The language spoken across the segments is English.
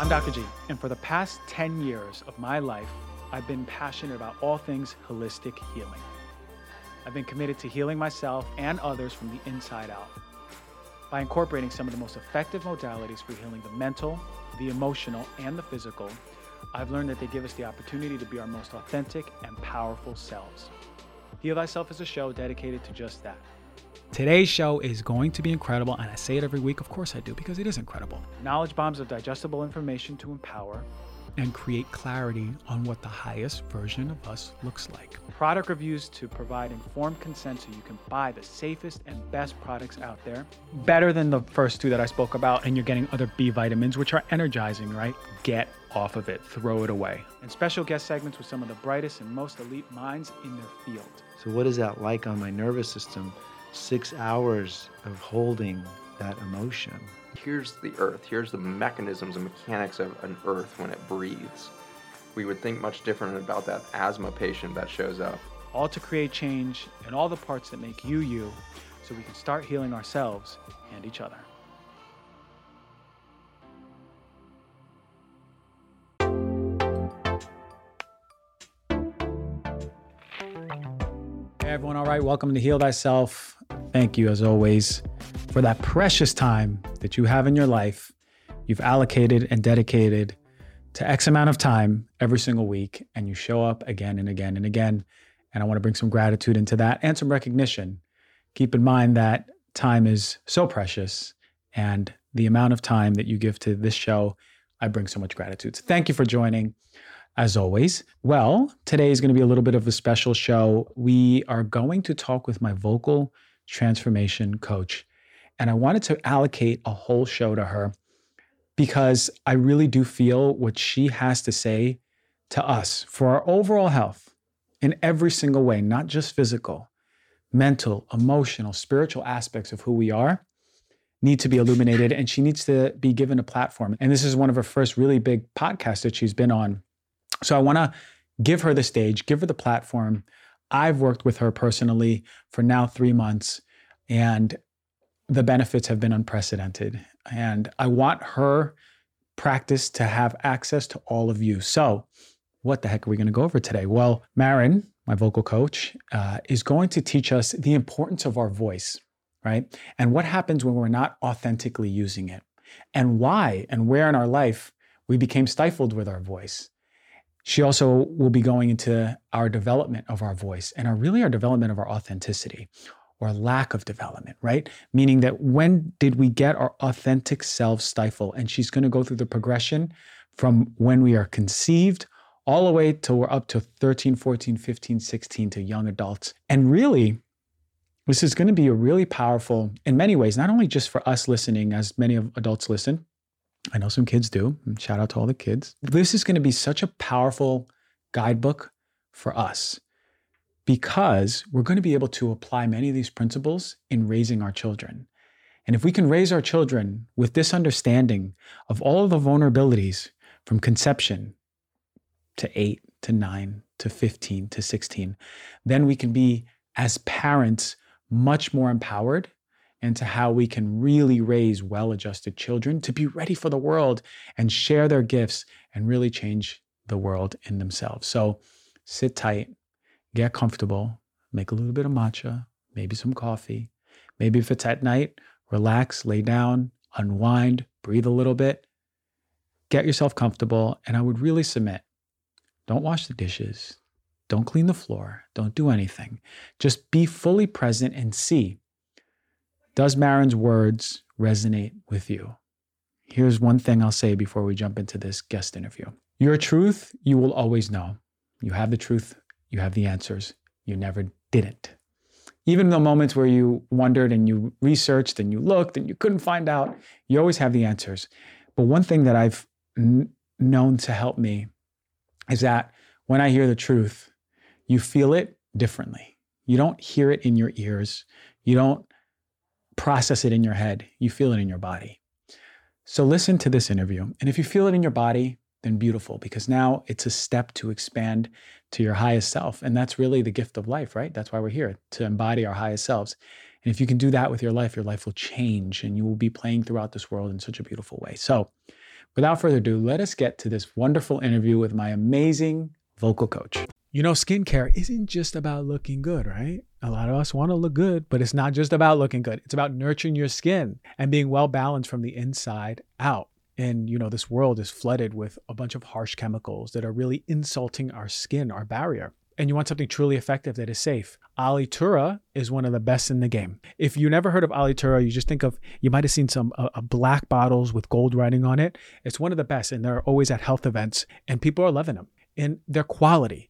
I'm Dr. G, and for the past 10 years of my life, I've been passionate about all things holistic healing. I've been committed to healing myself and others from the inside out by incorporating some of the most effective modalities for healing the mental, the emotional, and the physical. I've learned that they give us the opportunity to be our most authentic and powerful selves. Heal Thyself is a show dedicated to just that. Today's show is going to be incredible, and I say it every week. Of course, I do, because it is incredible. Knowledge bombs of digestible information to empower and create clarity on what the highest version of us looks like. Product reviews to provide informed consent so you can buy the safest and best products out there. Better than the first two that I spoke about, and you're getting other B vitamins, which are energizing, right? Get off of it, throw it away. And special guest segments with some of the brightest and most elite minds in their field. So, what is that like on my nervous system? Six hours of holding that emotion. Here's the earth. Here's the mechanisms and mechanics of an earth when it breathes. We would think much different about that asthma patient that shows up. All to create change in all the parts that make you you so we can start healing ourselves and each other. Everyone, all right, welcome to Heal Thyself. Thank you, as always, for that precious time that you have in your life. You've allocated and dedicated to X amount of time every single week, and you show up again and again and again. And I want to bring some gratitude into that and some recognition. Keep in mind that time is so precious, and the amount of time that you give to this show, I bring so much gratitude. So thank you for joining as always. Well, today is going to be a little bit of a special show. We are going to talk with my vocal transformation coach. And I wanted to allocate a whole show to her because I really do feel what she has to say to us for our overall health in every single way, not just physical, mental, emotional, spiritual aspects of who we are need to be illuminated and she needs to be given a platform. And this is one of her first really big podcasts that she's been on. So I want to give her the stage, give her the platform I've worked with her personally for now three months, and the benefits have been unprecedented. And I want her practice to have access to all of you. So, what the heck are we going to go over today? Well, Marin, my vocal coach, uh, is going to teach us the importance of our voice, right? And what happens when we're not authentically using it, and why and where in our life we became stifled with our voice. She also will be going into our development of our voice and our really our development of our authenticity or lack of development, right? Meaning that when did we get our authentic self stifle? And she's going to go through the progression from when we are conceived all the way till we're up to 13, 14, 15, 16 to young adults. And really, this is going to be a really powerful, in many ways, not only just for us listening, as many of adults listen, I know some kids do. Shout out to all the kids. This is going to be such a powerful guidebook for us because we're going to be able to apply many of these principles in raising our children. And if we can raise our children with this understanding of all of the vulnerabilities from conception to eight to nine to 15 to 16, then we can be, as parents, much more empowered into how we can really raise well adjusted children to be ready for the world and share their gifts and really change the world in themselves. So sit tight, get comfortable, make a little bit of matcha, maybe some coffee. Maybe if it's at night, relax, lay down, unwind, breathe a little bit, get yourself comfortable. And I would really submit don't wash the dishes, don't clean the floor, don't do anything. Just be fully present and see does Marin's words resonate with you? Here's one thing I'll say before we jump into this guest interview. Your truth, you will always know. You have the truth, you have the answers. You never didn't. Even the moments where you wondered and you researched and you looked and you couldn't find out, you always have the answers. But one thing that I've n- known to help me is that when I hear the truth, you feel it differently. You don't hear it in your ears. You don't process it in your head, you feel it in your body. So listen to this interview. And if you feel it in your body, then beautiful, because now it's a step to expand to your highest self. And that's really the gift of life, right? That's why we're here to embody our highest selves. And if you can do that with your life, your life will change and you will be playing throughout this world in such a beautiful way. So, without further ado, let us get to this wonderful interview with my amazing vocal coach. You know, skincare isn't just about looking good, right? A lot of us want to look good, but it's not just about looking good. It's about nurturing your skin and being well balanced from the inside out. And, you know, this world is flooded with a bunch of harsh chemicals that are really insulting our skin, our barrier. And you want something truly effective that is safe. Alitura is one of the best in the game. If you never heard of Alitura, you just think of, you might have seen some uh, uh, black bottles with gold writing on it. It's one of the best, and they're always at health events, and people are loving them. And their quality,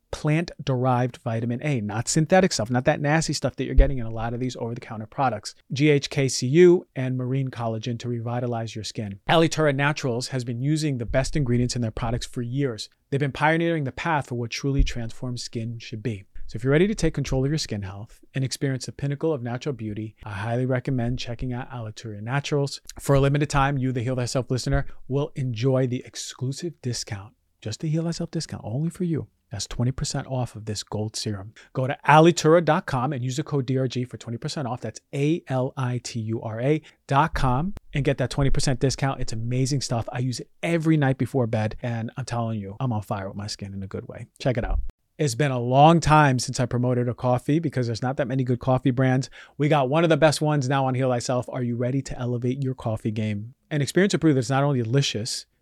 plant derived vitamin A, not synthetic stuff, not that nasty stuff that you're getting in a lot of these over the counter products. GHK-Cu and marine collagen to revitalize your skin. Alitura Naturals has been using the best ingredients in their products for years. They've been pioneering the path for what truly transformed skin should be. So if you're ready to take control of your skin health and experience the pinnacle of natural beauty, I highly recommend checking out Alitura Naturals. For a limited time, you, the Heal Thyself listener, will enjoy the exclusive discount, just the Heal Thyself discount, only for you. That's 20% off of this gold serum. Go to alitura.com and use the code DRG for 20% off. That's A L I T U R A.com and get that 20% discount. It's amazing stuff. I use it every night before bed, and I'm telling you, I'm on fire with my skin in a good way. Check it out. It's been a long time since I promoted a coffee because there's not that many good coffee brands. We got one of the best ones now on Heal Thyself. Are you ready to elevate your coffee game? And experience a brew that's not only delicious,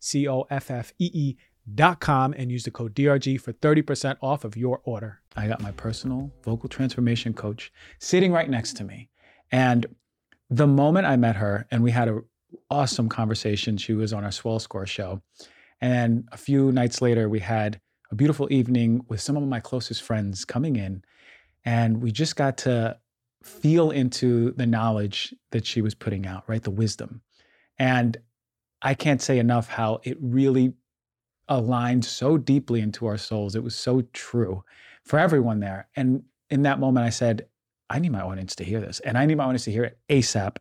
C O F F E E dot com and use the code DRG for 30% off of your order. I got my personal vocal transformation coach sitting right next to me. And the moment I met her and we had an awesome conversation, she was on our Swell Score show. And a few nights later, we had a beautiful evening with some of my closest friends coming in. And we just got to feel into the knowledge that she was putting out, right? The wisdom. And I can't say enough how it really aligned so deeply into our souls. It was so true for everyone there. And in that moment, I said, I need my audience to hear this, and I need my audience to hear it ASAP.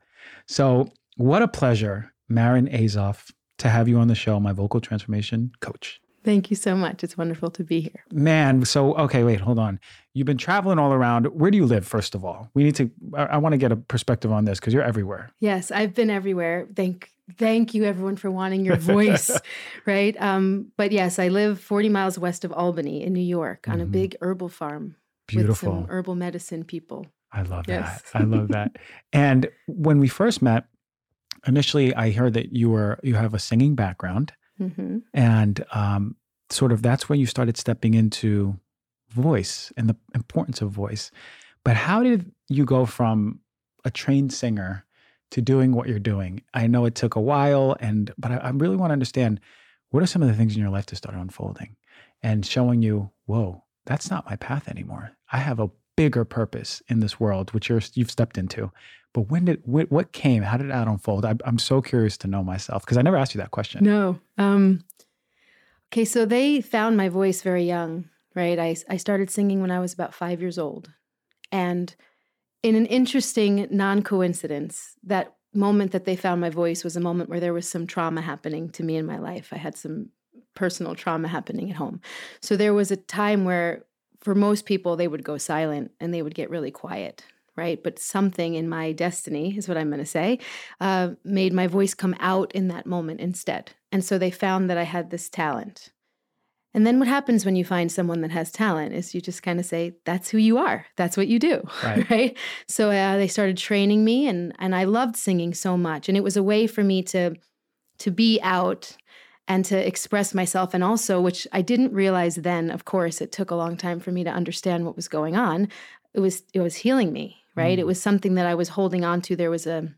So, what a pleasure, Marin Azoff, to have you on the show, my vocal transformation coach. Thank you so much. It's wonderful to be here. Man, so okay, wait, hold on. You've been traveling all around. Where do you live, first of all? We need to, I, I want to get a perspective on this because you're everywhere. Yes, I've been everywhere. Thank thank you everyone for wanting your voice right um, but yes i live 40 miles west of albany in new york on mm-hmm. a big herbal farm beautiful with some herbal medicine people i love yes. that i love that and when we first met initially i heard that you were you have a singing background hmm and um, sort of that's when you started stepping into voice and the importance of voice. But how did you go from a trained singer to doing what you're doing? I know it took a while, and but I, I really want to understand what are some of the things in your life that started unfolding and showing you, whoa, that's not my path anymore. I have a bigger purpose in this world, which you're you've stepped into. But when did what, what came? How did that unfold? I, I'm so curious to know myself because I never asked you that question. No. Um, okay, so they found my voice very young, right? I, I started singing when I was about five years old. And in an interesting non coincidence, that moment that they found my voice was a moment where there was some trauma happening to me in my life. I had some personal trauma happening at home. So there was a time where, for most people, they would go silent and they would get really quiet. Right. But something in my destiny, is what I'm going to say, uh, made my voice come out in that moment instead. And so they found that I had this talent. And then what happens when you find someone that has talent is you just kind of say, that's who you are. That's what you do. Right. So uh, they started training me and, and I loved singing so much. And it was a way for me to, to be out and to express myself. And also, which I didn't realize then, of course, it took a long time for me to understand what was going on. It was, it was healing me, right? Mm. It was something that I was holding on to. There was a,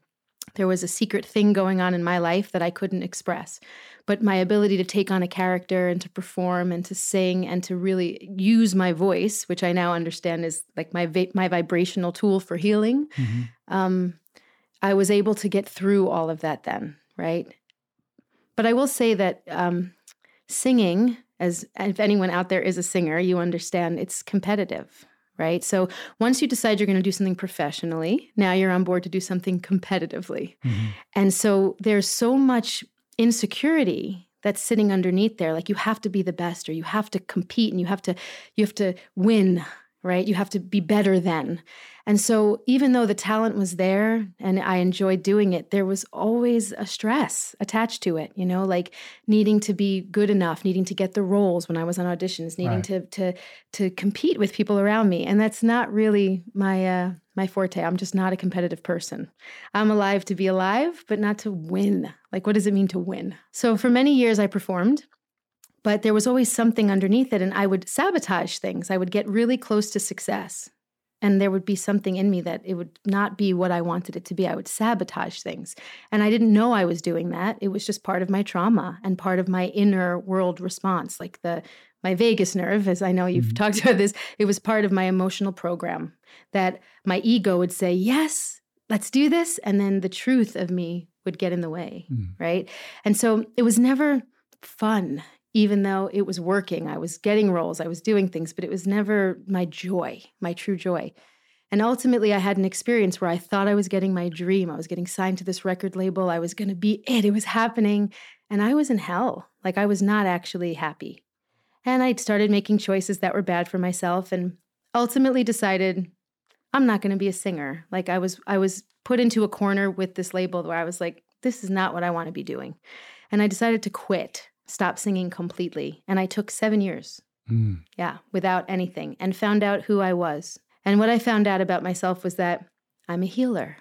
there was a secret thing going on in my life that I couldn't express. But my ability to take on a character and to perform and to sing and to really use my voice, which I now understand is like my va- my vibrational tool for healing, Mhm. um, I was able to get through all of that then, right? But I will say that um, singing, as if anyone out there is a singer, you understand it's competitive, right? So once you decide you're going to do something professionally, now you're on board to do something competitively. Mhm. And so there's so much insecurity that's sitting underneath there like you have to be the best or you have to compete and you have to you have to win right? You have to be better than and so even though the talent was there and i enjoyed doing it there was always a stress attached to it you know like needing to be good enough needing to get the roles when i was on auditions needing Right. to to to compete with people around me. And that's not really my uh my forte. I'm just not a competitive person. I'm alive to be alive but not to win. Like what does it mean to win? So for many years i performed but there was always something underneath it and i would sabotage things. I would get really close to success and there would be something in me that it would not be what i wanted it to be. I would sabotage things. And i didn't know i was doing that. It was just part of my trauma and part of my inner world response like the my vagus nerve as i know you've Mhm. talked about this. It was part of my emotional program that my ego would say yes let's do this and then the truth of me would get in the way Mm. right? And so it was never fun even though it was working i was getting roles i was doing things but it was never my joy my true joy. And ultimately i had an experience where i thought i was getting my dream. I was getting signed to this record label. I was going to be it. It was happening. And i was in hell. Like i was not actually happy. And i started making choices that were bad for myself and ultimately decided i'm not going to be a singer. Like i was i was put into a corner with this label where i was like this is not what i want to be doing. And i decided to quit stop singing completely and i took 7 years Mm. yeah, without anything, and found out who I was. And what I found out about myself was that I'm a healer,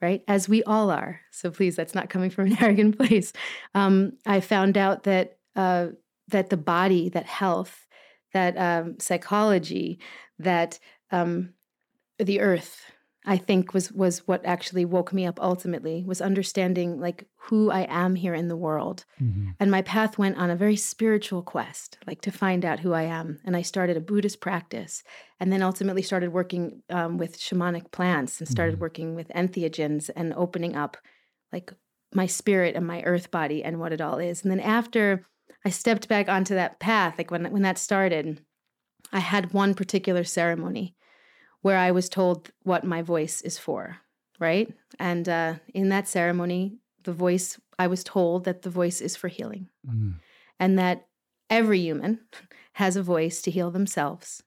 right? As we all are. So please, that's not coming from an arrogant place. Um, I found out that uh, that the body, that health, that um, psychology, that um, the earth, I think was was what actually woke me up. Ultimately, was understanding like who I am here in the world. Mhm. And my path went on a very spiritual quest, like to find out who I am. And I started a Buddhist practice and then ultimately started working um, with shamanic plants and started Mhm. working with entheogens and opening up like my spirit and my earth body and what it all is. And then after I stepped back onto that path, like when, when that started, I had one particular ceremony where I was told what my voice is for, right? And uh, in that ceremony, the voice, I was told that the voice is for healing Mm. and that every human has a voice to heal themselves.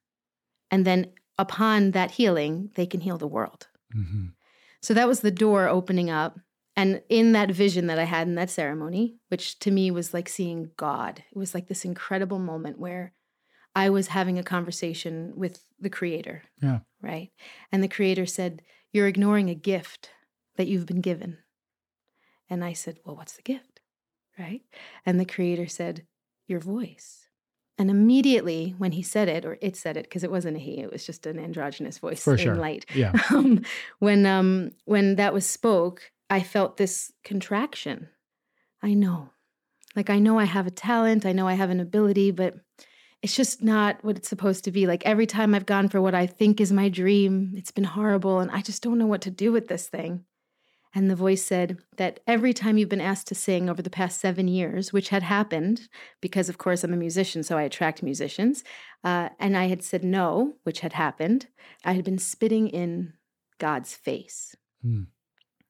And then upon that healing, they can heal the world. Mhm. So that was the door opening up. And in that vision that I had in that ceremony, which to me was like seeing God, it was like this incredible moment where I was having a conversation with the creator. Yeah. Right. And the creator said, You're ignoring a gift that you've been given. And I said, Well, what's the gift? right? And the creator said, Your voice. And immediately when he said it, or it said it, because it wasn't a he, it was just an androgynous voice For in sure. light. Yeah. Um, when um, when that was spoke, I felt this contraction. I know, like I know I have a talent, I know I have an ability, but it's just not what it's supposed to be. Like every time I've gone for what I think is my dream, it's been horrible, and I just don't know what to do with this thing. And the voice said that every time you've been asked to sing over the past seven years, which had happened because, of course, I'm a musician, so I attract musicians, uh, and I had said no, which had happened, I had been spitting in God's face. Hmm.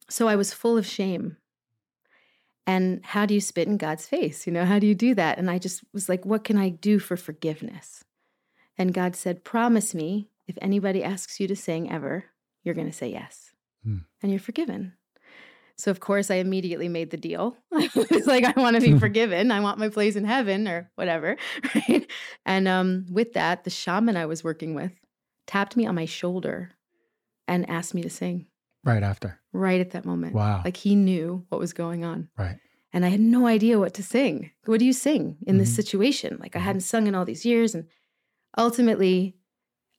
So I was full of shame. And how do you spit in God's face? You know, how do you do that? And I just was like, what can I do for forgiveness? And God said, promise me if anybody asks you to sing ever, you're going to say yes. Hmm. And you're forgiven. So, of course, I immediately made the deal. it's like, I want to be forgiven. I want my place in heaven or whatever. Right. And um, with that, the shaman I was working with tapped me on my shoulder and asked me to sing Right after. right at that moment. Wow. Like he knew what was going on. Right. And I had no idea what to sing. What do you sing in this Mhm. situation? Like I Mhm. hadn't sung in all these years. And ultimately,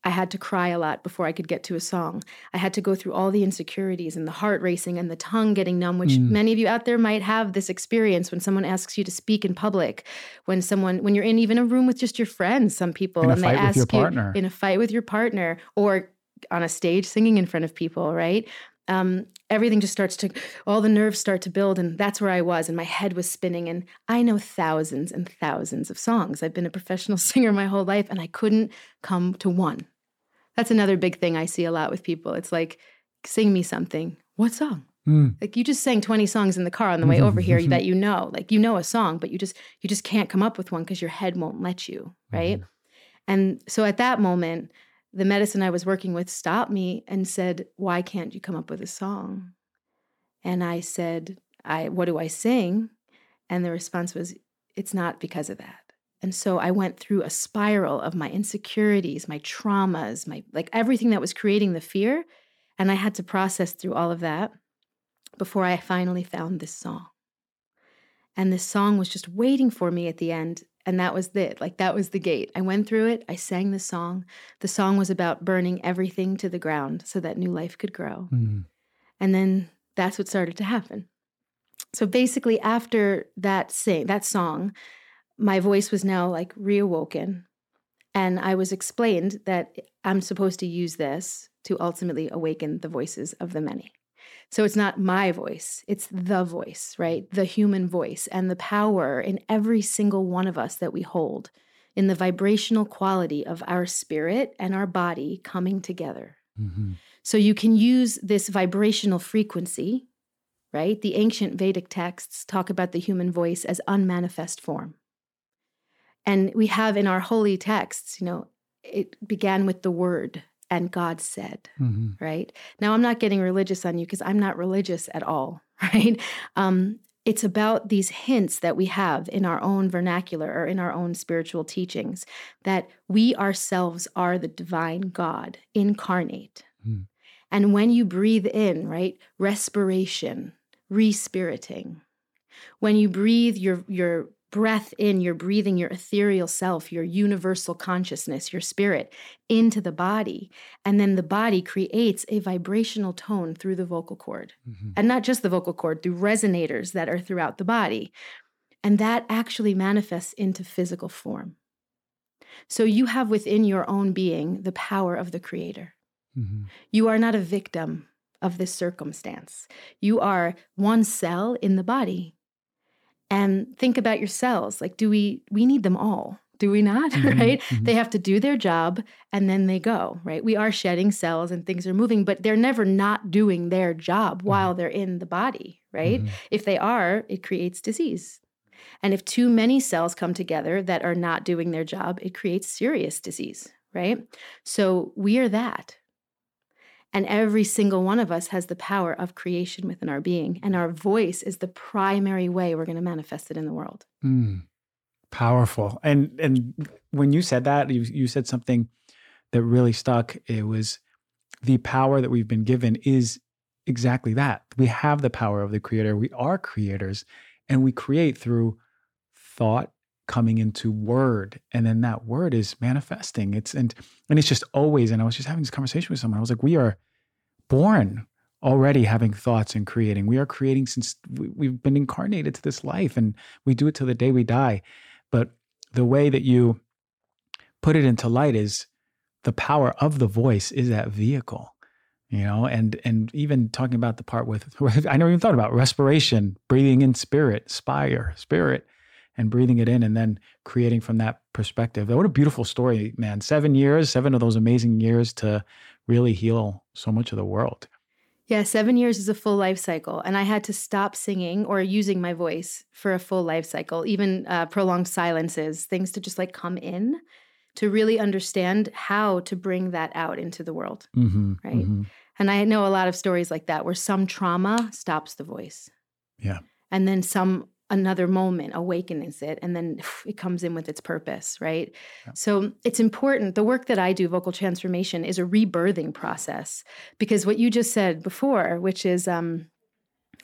I had to cry a lot before I could get to a song. I had to go through all the insecurities and the heart racing and the tongue getting numb, which Mm. many of you out there might have this experience when someone asks you to speak in public, when someone, when you're in even a room with just your friends, some people, and they ask your you partner. in a fight with your partner or on a stage singing in front of people, right? Um, everything just starts to, all the nerves start to build. And that's where I was. And my head was spinning. And I know thousands and thousands of songs. I've been a professional singer my whole life, and I couldn't come to one. That's another big thing I see a lot with people. It's like, sing me something. What song? Hmm. Like you just sang 20 songs in the car on the way over here that you know. Like you know a song, but you just you just can't come up with one because your head won't let you, right? And so at that moment, the medicine I was working with stopped me and said, "Why can't you come up with a song?" And I said, "I what do I sing?" And the response was, "It's not because of that." And so I went through a spiral of my insecurities, my traumas, my like everything that was creating the fear, and I had to process through all of that before I finally found this song. And this song was just waiting for me at the end. And that was it. Like, that was the gate. I went through it. I sang the song. The song was about burning everything to the ground so that new life could grow. Hmm. And then that's what started to happen. So basically, after that sing that song, my voice was now like reawoken. And I was explained that I'm supposed to use this to ultimately awaken the voices of the many. So it's not my voice, it's the voice, right? The human voice and the power in every single one of us that we hold in the vibrational quality of our spirit and our body coming together. Mhm. So you can use this vibrational frequency, right? The ancient Vedic texts talk about the human voice as unmanifest form. And we have in our holy texts, you know, it began with the word and God said, Mhm. right? Now, I'm not getting religious on you because I'm not religious at all, right? Um, it's about these hints that we have in our own vernacular or in our own spiritual teachings that we ourselves are the divine God incarnate. Hmm. And when you breathe in, right, respiration, respiriting. When you breathe your your breath in, you're breathing your ethereal self, your universal consciousness, your spirit into the body. And then the body creates a vibrational tone through the vocal cord. Mhm. And not just the vocal cord, through resonators that are throughout the body. And that actually manifests into physical form. So you have within your own being the power of the creator. Mhm. You are not a victim of this circumstance. You are one cell in the body. And think about your cells. Like, do we we need them all? Do we not? Mhm, Right? mhm. They have to do their job and then they go, right? We are shedding cells and things are moving, but they're never not doing their job while they're in the body, right? Mhm. If they are, it creates disease. And if too many cells come together that are not doing their job, it creates serious disease, right? So we are that. And every single one of us has the power of creation within our being. And our voice is the primary way we're going to manifest it in the world. Mm. Powerful. And and when you said that, you you said something that really stuck. It was the power that we've been given is exactly that. We have the power of the creator. We are creators. And we create through thought coming into word. And then that word is manifesting. It's and and it's just always, and I was just having this conversation with someone. I was like, we are born already having thoughts and creating. We are creating since we, have been incarnated to this life and we do it till the day we die. But the way that you put it into light is the power of the voice is that vehicle you know and and even talking about the part with i never even thought about respiration breathing in spirit spire spirit and breathing it in and then creating from that perspective what a beautiful story man seven years seven of those amazing years to really heal so much of the world yeah seven years is a full life cycle and i had to stop singing or using my voice for a full life cycle even uh, prolonged silences things to just like come in to really understand how to bring that out into the world mm-hmm, right mm-hmm. And I know a lot of stories like that where some trauma stops the voice. Yeah. And then some another moment awakens it and then it comes in with its purpose, right? Yeah. So it's important. The work that I do, vocal transformation, is a rebirthing process because what you just said before, which is um,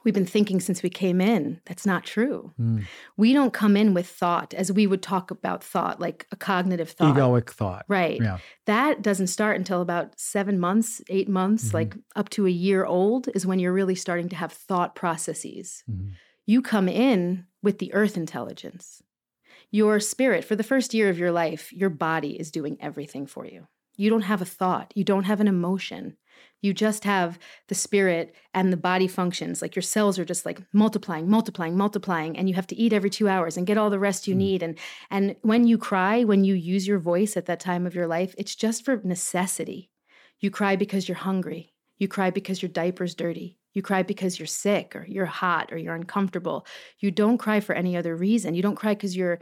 we've been thinking since we came in. That's not true. Mm. We don't come in with thought as we would talk about thought, like a cognitive thought. Egoic thought. Right. Yeah. That doesn't start until about seven months, eight months, mm-hmm. like up to a year old is when you're really starting to have thought processes. Mm-hmm. You come in with the earth intelligence. Your spirit, for the first year of your life, your body is doing everything for you. You don't have a thought, you don't have an emotion. You just have the spirit and the body functions. Like your cells are just like multiplying, multiplying, multiplying, and you have to eat every two hours and get all the rest you mm. need. And and when you cry, when you use your voice at that time of your life, it's just for necessity. You cry because you're hungry. You cry because your diaper's dirty. You cry because you're sick or you're hot or you're uncomfortable. You don't cry for any other reason. You don't cry because you're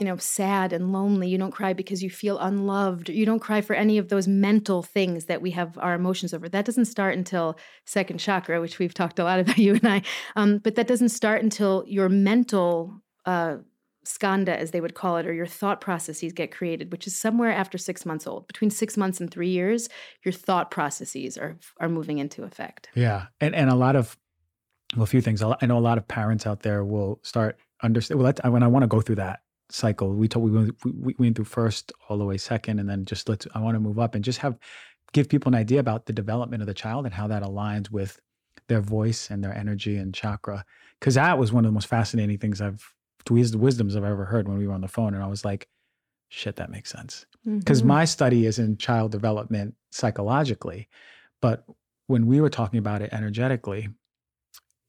you know, sad and lonely. You don't cry because you feel unloved. You don't cry for any of those mental things that we have our emotions over. That doesn't start until second chakra, which we've talked a lot about you and I. Um, but that doesn't start until your mental uh, skanda, as they would call it, or your thought processes get created, which is somewhere after six months old. Between six months and three years, your thought processes are are moving into effect. Yeah, and and a lot of well, a few things. I know a lot of parents out there will start understand. Well, when I want to go through that cycle. We told we went, we went through first all the way second, and then just let's. I want to move up and just have give people an idea about the development of the child and how that aligns with their voice and their energy and chakra. Because that was one of the most fascinating things I've wisdoms I've ever heard when we were on the phone, and I was like, "Shit, that makes sense." Because mm-hmm. my study is in child development psychologically, but when we were talking about it energetically,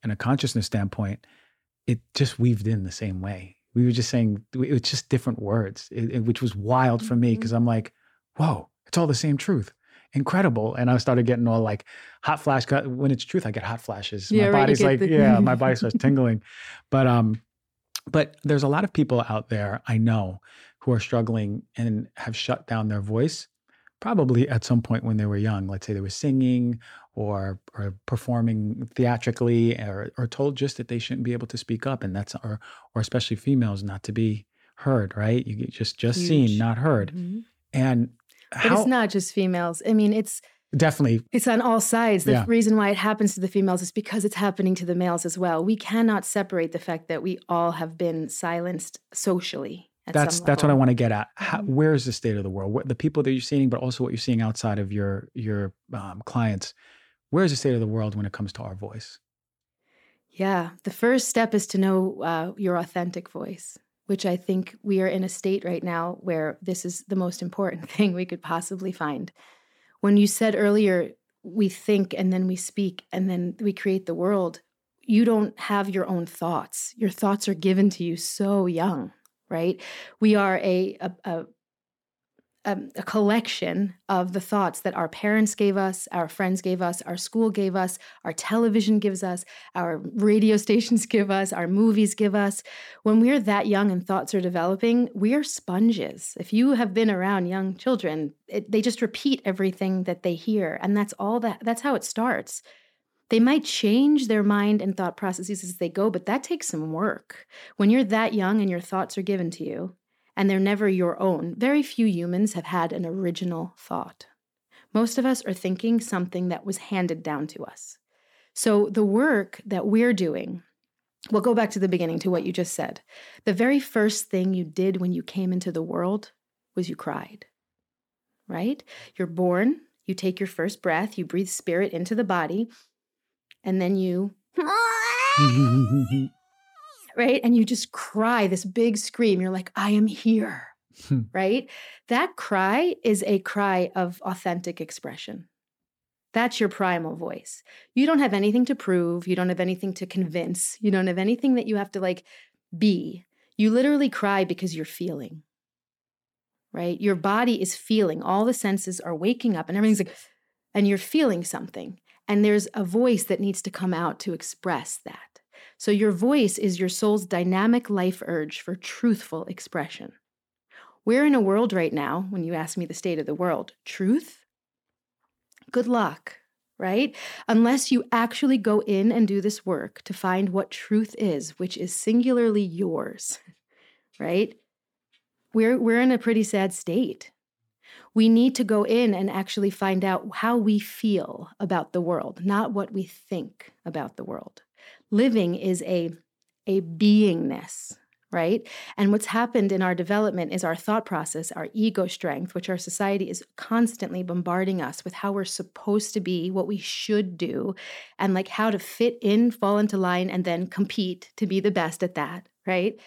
in a consciousness standpoint, it just weaved in the same way we were just saying it was just different words, it, it, which was wild for me because mm-hmm. I'm like, whoa, it's all the same truth. Incredible. And I started getting all like hot flash. When it's truth, I get hot flashes. Yeah, my right, body's like, the- yeah, my body starts tingling. But um, but there's a lot of people out there I know who are struggling and have shut down their voice probably at some point when they were young. Let's say they were singing or or performing theatrically or, or told just that they shouldn't be able to speak up and that's or or especially females not to be heard right you get just just Huge. seen not heard mm-hmm. and but it's not just females i mean it's definitely it's on all sides the yeah. reason why it happens to the females is because it's happening to the males as well we cannot separate the fact that we all have been silenced socially that's that's what I want to get at. How, mm-hmm. where is the state of the world? What, the people that you're seeing, but also what you're seeing outside of your your um, clients where is the state of the world when it comes to our voice? Yeah, the first step is to know uh, your authentic voice, which I think we are in a state right now where this is the most important thing we could possibly find. When you said earlier, we think and then we speak and then we create the world, you don't have your own thoughts. Your thoughts are given to you so young, right? We are a, a, a um, a collection of the thoughts that our parents gave us, our friends gave us, our school gave us, our television gives us, our radio stations give us, our movies give us. When we're that young and thoughts are developing, we are sponges. If you have been around young children, it, they just repeat everything that they hear, and that's all that. That's how it starts. They might change their mind and thought processes as they go, but that takes some work. When you're that young and your thoughts are given to you, and they're never your own. Very few humans have had an original thought. Most of us are thinking something that was handed down to us. So, the work that we're doing We'll go back to the beginning to what you just said. The very first thing you did when you came into the world was you cried, right? You're born, you take your first breath, you breathe spirit into the body, and then you, right? And you just cry this big scream. You're like, I am here, hmm. right? That cry is a cry of authentic expression. That's your primal voice. You don't have anything to prove. You don't have anything to convince. You don't have anything that you have to like be. You literally cry because you're feeling, right? Your body is feeling. All the senses are waking up and everything's like, and you're feeling something. And there's a voice that needs to come out to express that. So your voice is your soul's dynamic life urge for truthful expression. We're in a world right now, when you ask me the state of the world, truth good luck, right? Unless you actually go in and do this work to find what truth is, which is singularly yours, right? We're, we're in a pretty sad state. We need to go in and actually find out how we feel about the world, not what we think about the world. Living is a, a beingness, right? And what's happened in our development is our thought process, our ego strength, which our society is constantly bombarding us with how we're supposed to be, what we should do, and like how to fit in, fall into line, and then compete to be the best at that, right?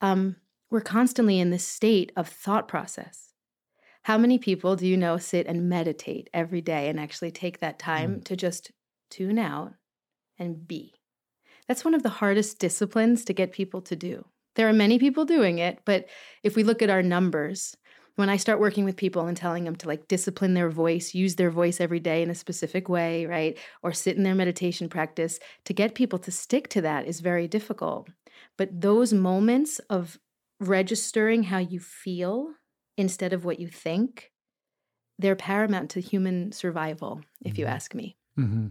Um, we're constantly in this state of thought process. How many people do you know sit and meditate every day and actually take that time mm. to just tune out and be? That's one of the hardest disciplines to get people to do. There are many people doing it, but if we look at our numbers, when I start working with people and telling them to like discipline their voice, use their voice every day in a specific way, right? Or sit in their meditation practice, to get people to stick to that is very difficult. But those moments of registering how you feel instead of what you think, they're paramount to human survival, if mm-hmm. you ask me. Mm-hmm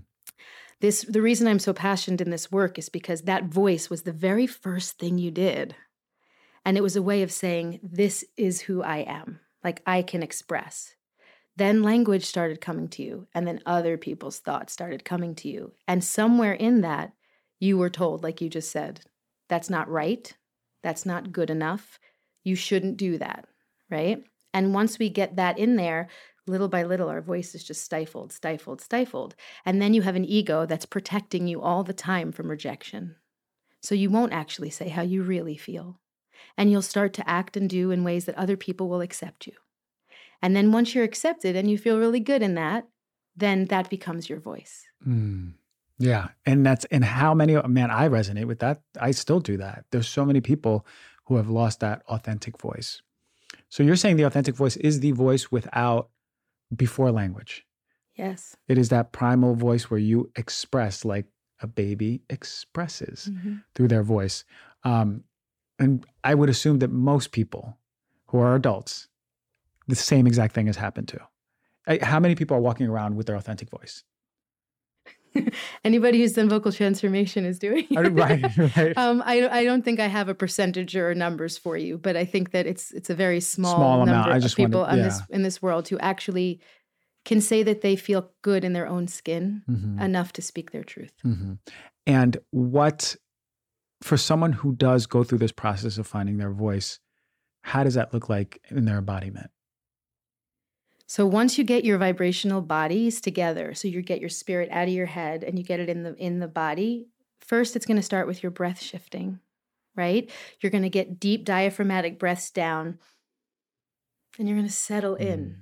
this the reason i'm so passionate in this work is because that voice was the very first thing you did. And it was a way of saying this is who i am. Like i can express. Then language started coming to you and then other people's thoughts started coming to you. And somewhere in that you were told like you just said that's not right. That's not good enough. You shouldn't do that right? And once we get that in there little by little, our voice is just stifled, stifled, stifled. And then you have an ego that's protecting you all the time from rejection. So you won't actually say how you really feel. And you'll start to act and do in ways that other people will accept you. And then once you're accepted and you feel really good in that, then that becomes your voice. Mm. Yeah. And that's, and how many, man, I resonate with that. I still do that. There's so many people who have lost that authentic voice. So you're saying the authentic voice is the voice without before language. Yes. It is that primal voice where you express like a baby expresses mm-hmm. through their voice. Um, and I would assume that most people who are adults, the same exact thing has happened to. How many people are walking around with their authentic voice? Anybody who's done vocal transformation is doing it. right, right. Um, I, I don't think I have a percentage or numbers for you, but I think that it's it's a very small, small number of people wanted, yeah. this, in this world who actually can say that they feel good in their own skin mm-hmm. enough to speak their truth. Mm-hmm. And what, for someone who does go through this process of finding their voice, how does that look like in their embodiment? So once you get your vibrational bodies together, so you get your spirit out of your head and you get it in the in the body, first it's going to start with your breath shifting, right? You're going to get deep diaphragmatic breaths down and you're going to settle in. Mm.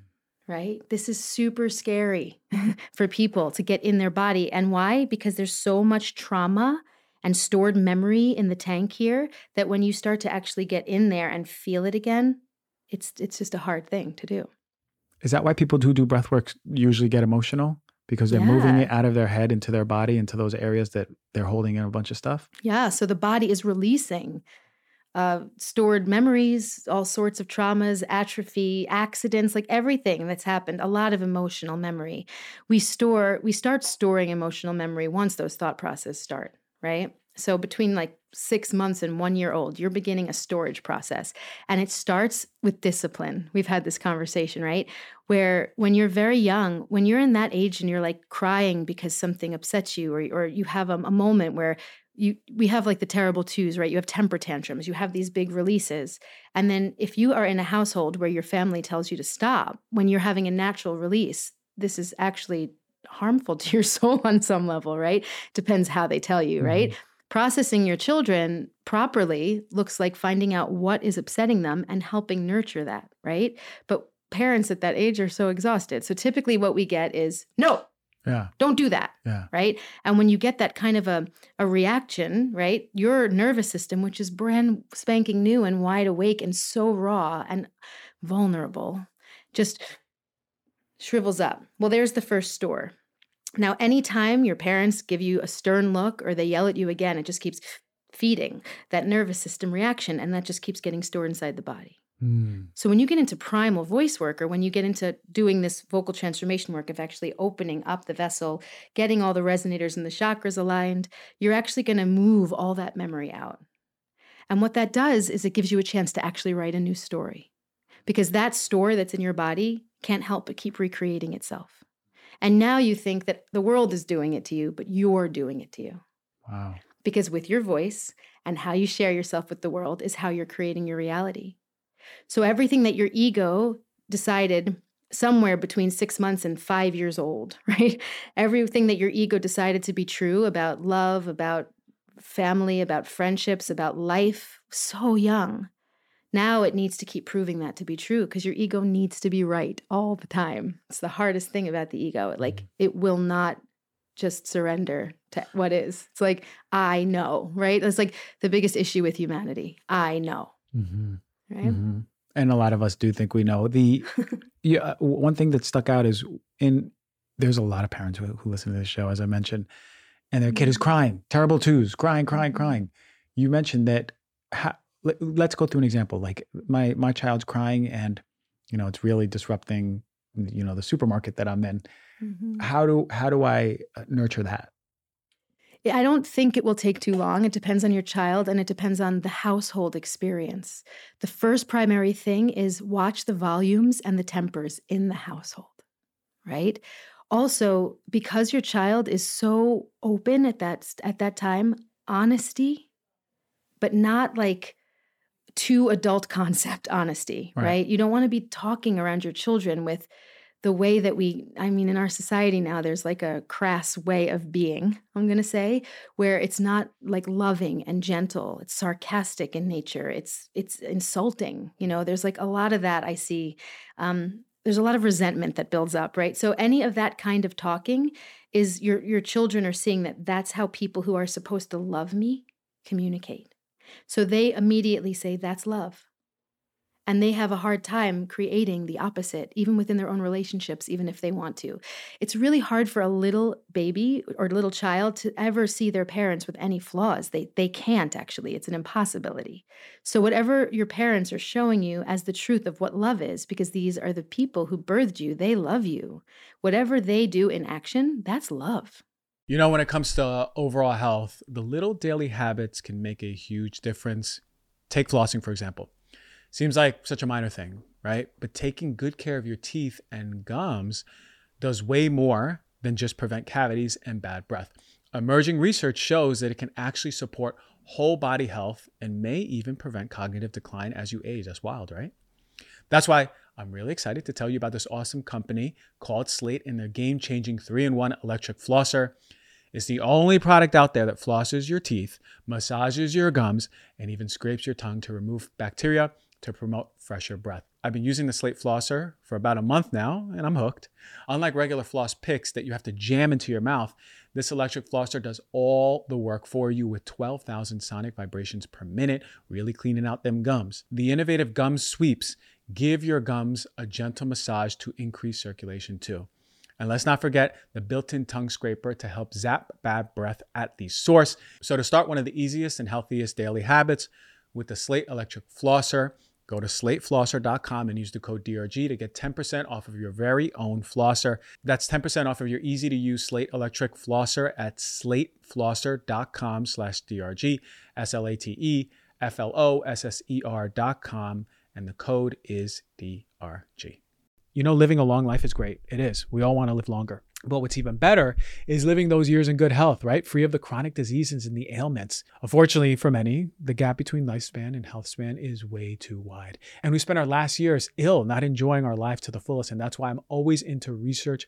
Right? This is super scary for people to get in their body. And why? Because there's so much trauma and stored memory in the tank here that when you start to actually get in there and feel it again, it's it's just a hard thing to do. Is that why people who do breath work usually get emotional? Because they're yeah. moving it out of their head into their body, into those areas that they're holding in a bunch of stuff? Yeah. So the body is releasing uh, stored memories, all sorts of traumas, atrophy, accidents, like everything that's happened, a lot of emotional memory. We store, we start storing emotional memory once those thought processes start, right? So between like six months and one year old, you're beginning a storage process. And it starts with discipline. We've had this conversation, right? Where when you're very young, when you're in that age and you're like crying because something upsets you, or, or you have a, a moment where you we have like the terrible twos, right? You have temper tantrums, you have these big releases. And then if you are in a household where your family tells you to stop, when you're having a natural release, this is actually harmful to your soul on some level, right? Depends how they tell you, mm-hmm. Processing your children properly looks like finding out what is upsetting them and helping nurture that, right? But parents at that age are so exhausted. So typically what we get is no. Yeah. Don't do that. Yeah. Right. And when you get that kind of a, a reaction, right, your nervous system, which is brand spanking new and wide awake and so raw and vulnerable, just shrivels up. Well, there's the first store. Now, anytime your parents give you a stern look or they yell at you again, it just keeps feeding that nervous system reaction and that just keeps getting stored inside the body. Mm. So when you get into primal voice work or when you get into doing this vocal transformation work of actually opening up the vessel, getting all the resonators and the chakras aligned, you're actually going to move all that memory out. And what that does is it gives you a chance to actually write a new story. Because that story that's in your body can't help but keep recreating itself. And now you think that the world is doing it to you, but you're doing it to you. Wow. Because with your voice and how you share yourself with the world is how you're creating your reality. So everything that your ego decided somewhere between six months and five years old, right? Everything that your ego decided to be true about love, about family, about friendships, about life, so young. Now it needs to keep proving that to be true because your ego needs to be right all the time. It's the hardest thing about the ego. Like it will not just surrender to what is. It's like, I know, right? That's like the biggest issue with humanity. I know. Mm-hmm. Right. Mm-hmm. And a lot of us do think we know. The yeah, one thing that stuck out is in there's a lot of parents who, who listen to this show, as I mentioned, and their kid is mm-hmm. crying, terrible twos, crying, crying, mm-hmm. crying. You mentioned that let, us go through an example. Like my my child's crying, and you know it's really disrupting, you know, the supermarket that I'm in. Mm-hmm. How do how do I uh, nurture that? I don't think it will take too long. It depends on your child and it depends on the household experience. The first primary thing is watch the volumes and the tempers in the household, right? Also, because your child is so open at that at that time, honesty, but not like too adult concept honesty, right? right? You don't want to be talking around your children with the way that we, I mean, in our society now, there's like a crass way of being, I'm going to say, where it's not like loving and gentle. It's sarcastic in nature. It's, it's insulting. You know, there's like a lot of that I see. Um, there's a lot of resentment that builds up, right? So any of that kind of talking is your, your children are seeing that that's how people who are supposed to love me communicate. So they immediately say, That's love. And they have a hard time creating the opposite, even within their own relationships, even if they want to. It's really hard for a little baby or little child to ever see their parents with any flaws. They, they can't actually, it's an impossibility. So, whatever your parents are showing you as the truth of what love is, because these are the people who birthed you, they love you. Whatever they do in action, that's love. You know, when it comes to uh, overall health, the little daily habits can make a huge difference. Take flossing, for example. Seems like such a minor thing, right? But taking good care of your teeth and gums does way more than just prevent cavities and bad breath. Emerging research shows that it can actually support whole body health and may even prevent cognitive decline as you age. That's wild, right? That's why I'm really excited to tell you about this awesome company called Slate and their game changing 3 in 1 electric flosser. It's the only product out there that flosses your teeth, massages your gums, and even scrapes your tongue to remove bacteria to promote fresher breath. I've been using the Slate flosser for about a month now, and I'm hooked. Unlike regular floss picks that you have to jam into your mouth, this electric flosser does all the work for you with 12,000 sonic vibrations per minute, really cleaning out them gums. The innovative gum sweeps give your gums a gentle massage to increase circulation too. And let's not forget the built in tongue scraper to help zap bad breath at the source. So, to start one of the easiest and healthiest daily habits with the Slate Electric Flosser, Go to slateflosser.com and use the code DRG to get 10% off of your very own flosser. That's 10% off of your easy to use Slate electric flosser at slateflosser.com slash DRG, S L A T E F L O S S E R dot com. And the code is DRG. You know, living a long life is great. It is. We all want to live longer. But what's even better is living those years in good health, right? Free of the chronic diseases and the ailments. Unfortunately, for many, the gap between lifespan and health span is way too wide. And we spend our last years ill, not enjoying our life to the fullest. And that's why I'm always into research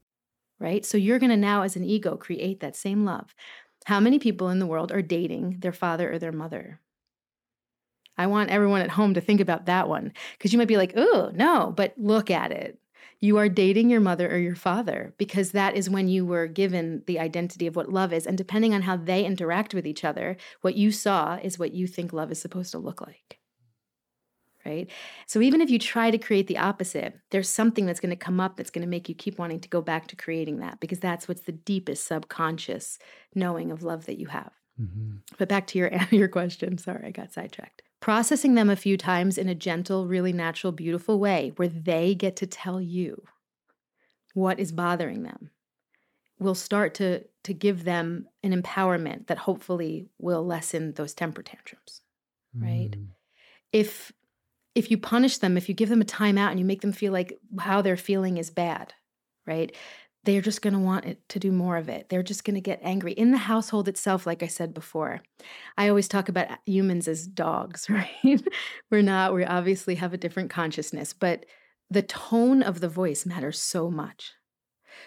right? So you're going to now, as an ego, create that same love. How many people in the world are dating their father or their mother? I want everyone at home to think about that one because you might be like, oh, no, but look at it. You are dating your mother or your father because that is when you were given the identity of what love is. And depending on how they interact with each other, what you saw is what you think love is supposed to look like right? So even if you try to create the opposite, there's something that's going to come up that's going to make you keep wanting to go back to creating that because that's what's the deepest subconscious knowing of love that you have. Mm-hmm. But back to your your question, sorry, I got sidetracked. Processing them a few times in a gentle, really natural, beautiful way where they get to tell you what is bothering them will start to to give them an empowerment that hopefully will lessen those temper tantrums right mm. if if you punish them, if you give them a timeout and you make them feel like how they're feeling is bad, right? They're just going to want it to do more of it. They're just going to get angry. In the household itself, like I said before, I always talk about humans as dogs, right? we're not, we obviously have a different consciousness, but the tone of the voice matters so much.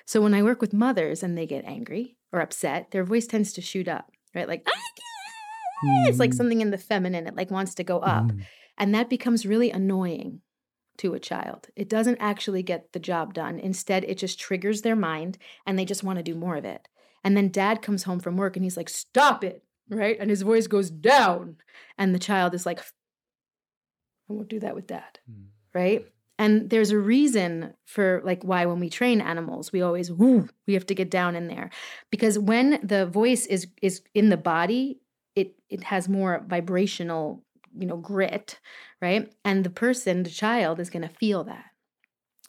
So when I work with mothers and they get angry or upset, their voice tends to shoot up, right? Like, mm. it's like mm. something in the feminine, it like wants to go up. Mm. And that becomes really annoying to a child. It doesn't actually get the job done. Instead, it just triggers their mind and they just want to do more of it. And then dad comes home from work and he's like, Stop it, right? And his voice goes down. And the child is like, I won't do that with dad, mm. right? And there's a reason for like why when we train animals, we always woo, we have to get down in there. Because when the voice is is in the body, it it has more vibrational you know, grit, right? And the person, the child, is going to feel that.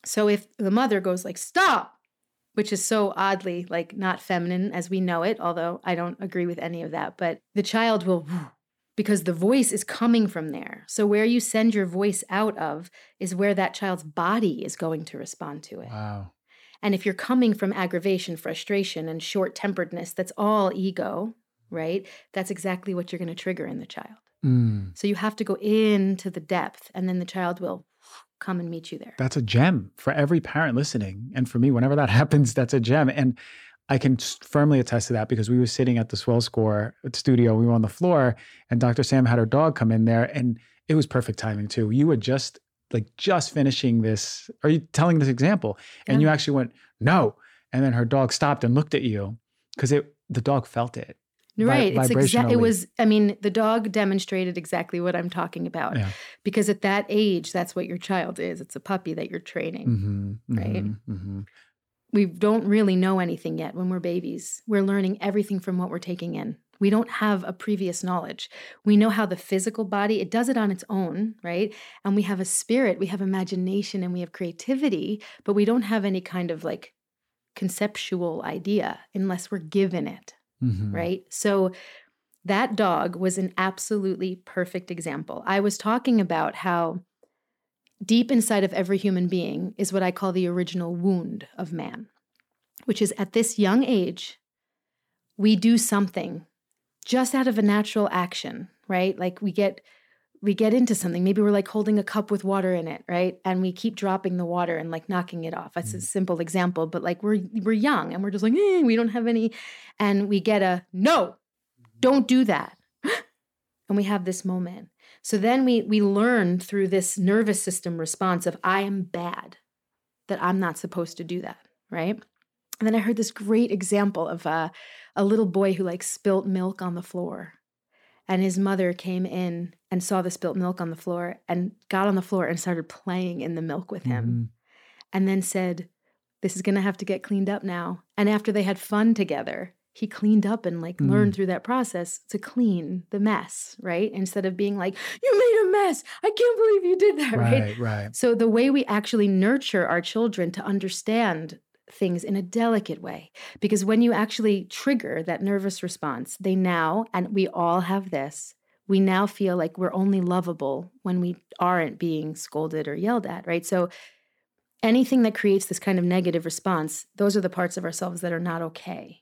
So if the mother goes like, stop, which is so oddly like not feminine as we know it, although I don't agree with any of that, but the child will, because the voice is coming from there. So where you send your voice out of is where that child's body is going to respond to it. Wow. And if you're coming from aggravation, frustration, and short temperedness, that's all ego, right? That's exactly what you're going to trigger in the child. Mm. So you have to go into the depth, and then the child will come and meet you there. That's a gem for every parent listening. And for me, whenever that happens, that's a gem. And I can firmly attest to that because we were sitting at the Swell Score studio. We were on the floor, and Dr. Sam had her dog come in there, and it was perfect timing too. You were just like just finishing this, are you telling this example? And yeah. you actually went, no. And then her dog stopped and looked at you because it the dog felt it. Right. Vi- it's exactly it was I mean, the dog demonstrated exactly what I'm talking about. Yeah. Because at that age, that's what your child is. It's a puppy that you're training. Mm-hmm, right. Mm-hmm, mm-hmm. We don't really know anything yet when we're babies. We're learning everything from what we're taking in We don't have a previous knowledge. We know how the physical body, it does it on its own, right? And we have a spirit, we have imagination, and we have creativity, but we don't have any kind of like conceptual idea unless we're given it, Mhm. right? So that dog was an absolutely perfect example. I was talking about how deep inside of every human being is what I call the original wound of man, which is at this young age, we do something just out of a natural action, right? Like we get we get into something. Maybe we're like holding a cup with water in it, right? And we keep dropping the water and like knocking it off. That's a Mm. simple example, but like we're we're young and we're just like, eh, we don't have any, and we get a no, don't do that, and we have this moment. So then we we learn through this nervous system response of I am bad, that I'm not supposed to do that, right? And then I heard this great example of uh, a little boy who like spilt milk on the floor. And his mother came in and saw the spilt milk on the floor and got on the floor and started playing in the milk with him. Mhm. And then said, This is going to have to get cleaned up now. And after they had fun together, he cleaned up and like learned Mm. through that process to clean the mess, right? Instead of being like, You made a mess. I can't believe you did that, right? Right, right. So, the way we actually nurture our children to understand things in a delicate way, because when you actually trigger that nervous response, they now, and we all have this, we now feel like we're only lovable when we aren't being scolded or yelled at, right? So, anything that creates this kind of negative response, those are the parts of ourselves that are not okay,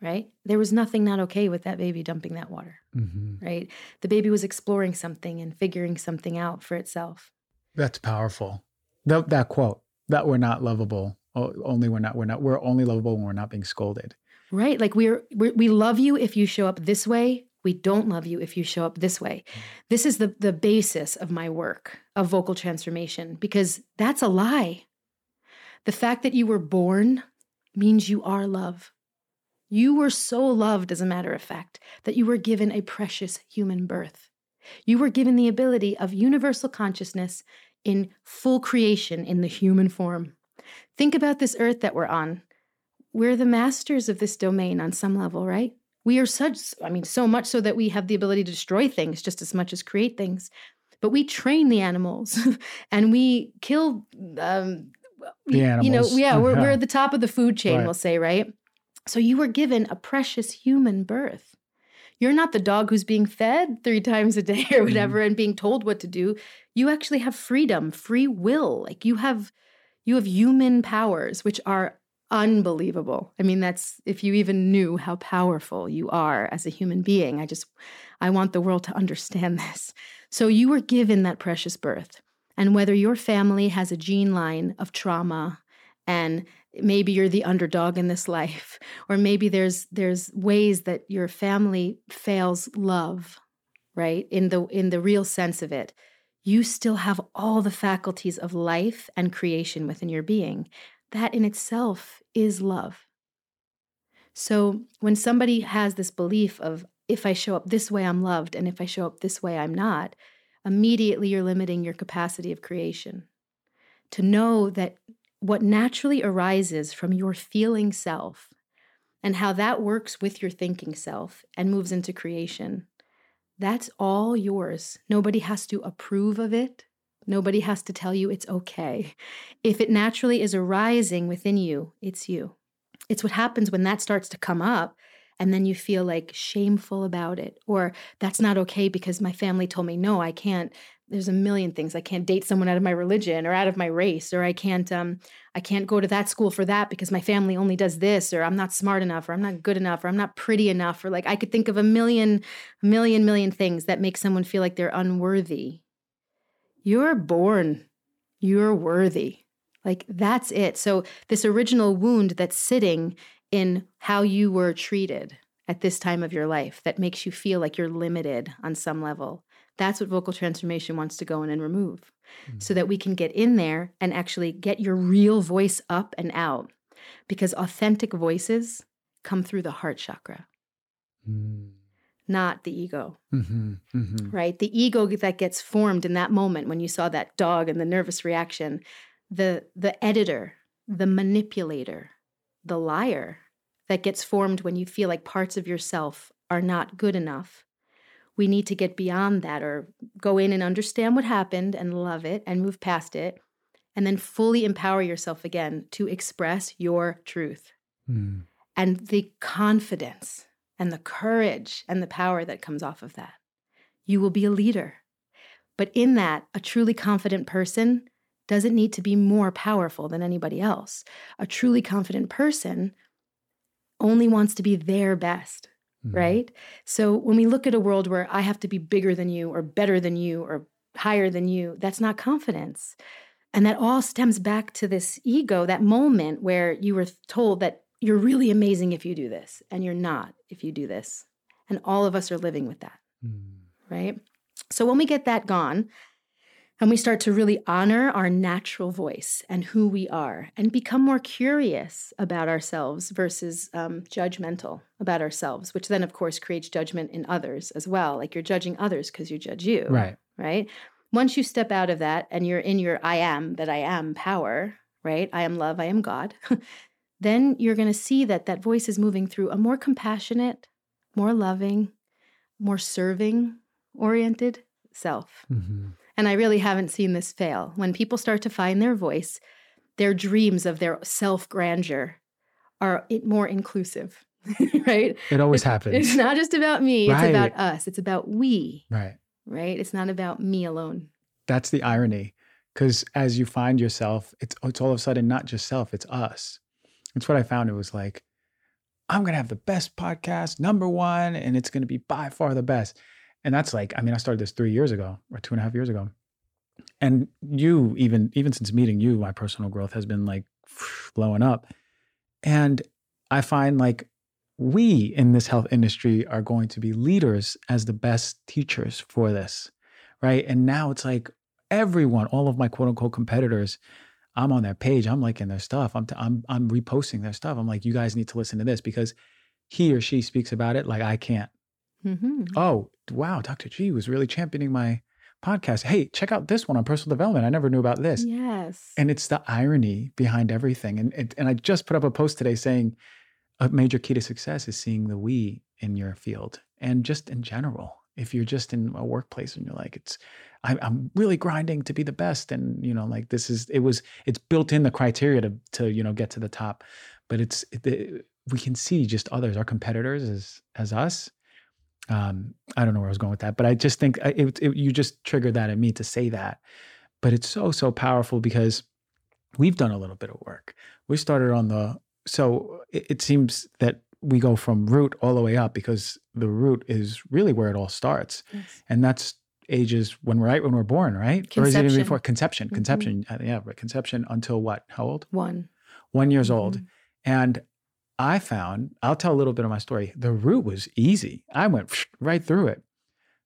right? There was nothing not okay with that baby dumping that water, Mhm. right? The baby was exploring something and figuring something out for itself. That's powerful. That, that quote that we're not lovable. Only we're not. We're not. We're only lovable when we're not being scolded. Right. Like we're, we're we love you if you show up this way. We don't love you if you show up this way. This is the the basis of my work of vocal transformation because that's a lie. The fact that you were born means you are love. You were so loved, as a matter of fact, that you were given a precious human birth. You were given the ability of universal consciousness in full creation in the human form. Think about this earth that we're on we're the masters of this domain on some level, right? We are such, I mean, so much so that we have the ability to destroy things just as much as create things. But we train the animals and we kill, um, The You know, animals. yeah, we're, we're at the top of the food chain, Right. we'll say, right? So you were given a precious human birth. You're not the dog who's being fed three times a day or whatever and being told what to do. You actually have freedom, free will. Like you have you have human powers which are unbelievable. I mean, that's if you even knew how powerful you are as a human being. I just I want the world to understand this. So you were given that precious birth. And whether your family has a gene line of trauma and maybe you're the underdog in this life or maybe there's there's ways that your family fails love, right? In the in the real sense of it. You still have all the faculties of life and creation within your being. That in itself is love. So when somebody has this belief of if I show up this way, I'm loved, and if I show up this way, I'm not, immediately you're limiting your capacity of creation. To know that what naturally arises from your feeling self and how that works with your thinking self and moves into creation, that's all yours. Nobody has to approve of it. Nobody has to tell you it's okay. If it naturally is arising within you, it's you. It's what happens when that starts to come up and then you feel like shameful about it or that's not okay because my family told me no, I can't there's a million things. I can't date someone out of my religion or out of my race or I can't um I can't go to that school for that because my family only does this or I'm not smart enough or I'm not good enough or I'm not pretty enough or like I could think of a million million million things that make someone feel like they're unworthy. You're born. You're worthy. Like that's it. So this original wound that's sitting in how you were treated at this time of your life that makes you feel like you're limited on some level. That's what vocal transformation wants to go in and remove so that we can get in there and actually get your real voice up and out. Because authentic voices come through the heart chakra, Mm. Not the ego, Mhm, mhm. right? The ego that gets formed in that moment when you saw that dog and the nervous reaction, the the editor, the manipulator, the liar that gets formed when you feel like parts of yourself are not good enough. We need to get beyond that or go in and understand what happened and love it and move past it and then fully empower yourself again to express your truth. Mm. And the confidence and the courage and the power that comes off of that. You will be a leader. But in that, a truly confident person doesn't need to be more powerful than anybody else. A truly confident person only wants to be their best, Mm. right? So when we look at a world where I have to be bigger than you or better than you or higher than you, that's not confidence. And that all stems back to this ego, that moment where you were told that you're really amazing if you do this and you're not if you do this. And all of us are living with that, Mm. right? So when we get that gone, and we start to really honor our natural voice and who we are and become more curious about ourselves versus um, judgmental about ourselves, which then, of course, creates judgment in others as well. Like you're judging others because you judge you. Right. Right. Once you step out of that and you're in your I am that I am power, right? I am love, I am God. then you're going to see that that voice is moving through a more compassionate, more loving, more serving oriented self. Mhm. And I really haven't seen this fail. When people start to find their voice, their dreams of their self grandeur are more inclusive, right? It always happens. It's not just about me, Right. it's about us, it's about we, right. right? It's not about me alone. That's the irony. Because as you find yourself, it's it's all of a sudden not just self, it's us. It's what I found. It was like, I'm gonna have the best podcast, number one, and it's gonna be by far the best. And that's like, I mean, I started this three years ago or two and a half years ago. And you, even even since meeting you, my personal growth has been like blowing up. And I find like we in this health industry are going to be leaders as the best teachers for this. Right. And now it's like everyone, all of my quote unquote competitors, I'm on their page. I'm liking their stuff. I'm, t- I'm, I'm reposting their stuff. I'm like, you guys need to listen to this because he or she speaks about it like I can't. hmm Oh, wow. Dr. G was really championing my podcast. Hey, check out this one on personal development. I never knew about this. Yes. And it's the irony behind everything. And it, and I just put up a post today saying a major key to success is seeing the we in your field and just in general. If you're just in a workplace and you're like, it's, I, I'm really grinding to be the best, and you know, like this is, it was, it's built in the criteria to to you know get to the top, but it's it, we can see just others, our competitors as as us. Um, I don't know where I was going with that, but I just think uh, it, it, you just triggered that in me to say that. But it's so so powerful because we've done a little bit of work. We started on the so it, it seems that we go from root all the way up because the root is really where it all starts, Yes. and that's ages when we're right when we're born, right? Or is it even Conception. before conception? Mhm. Conception, uh, yeah, right, conception until what? How old? One. One years old. Mhm. And I found, I'll tell a little bit of my story. The root was easy. I went right through it.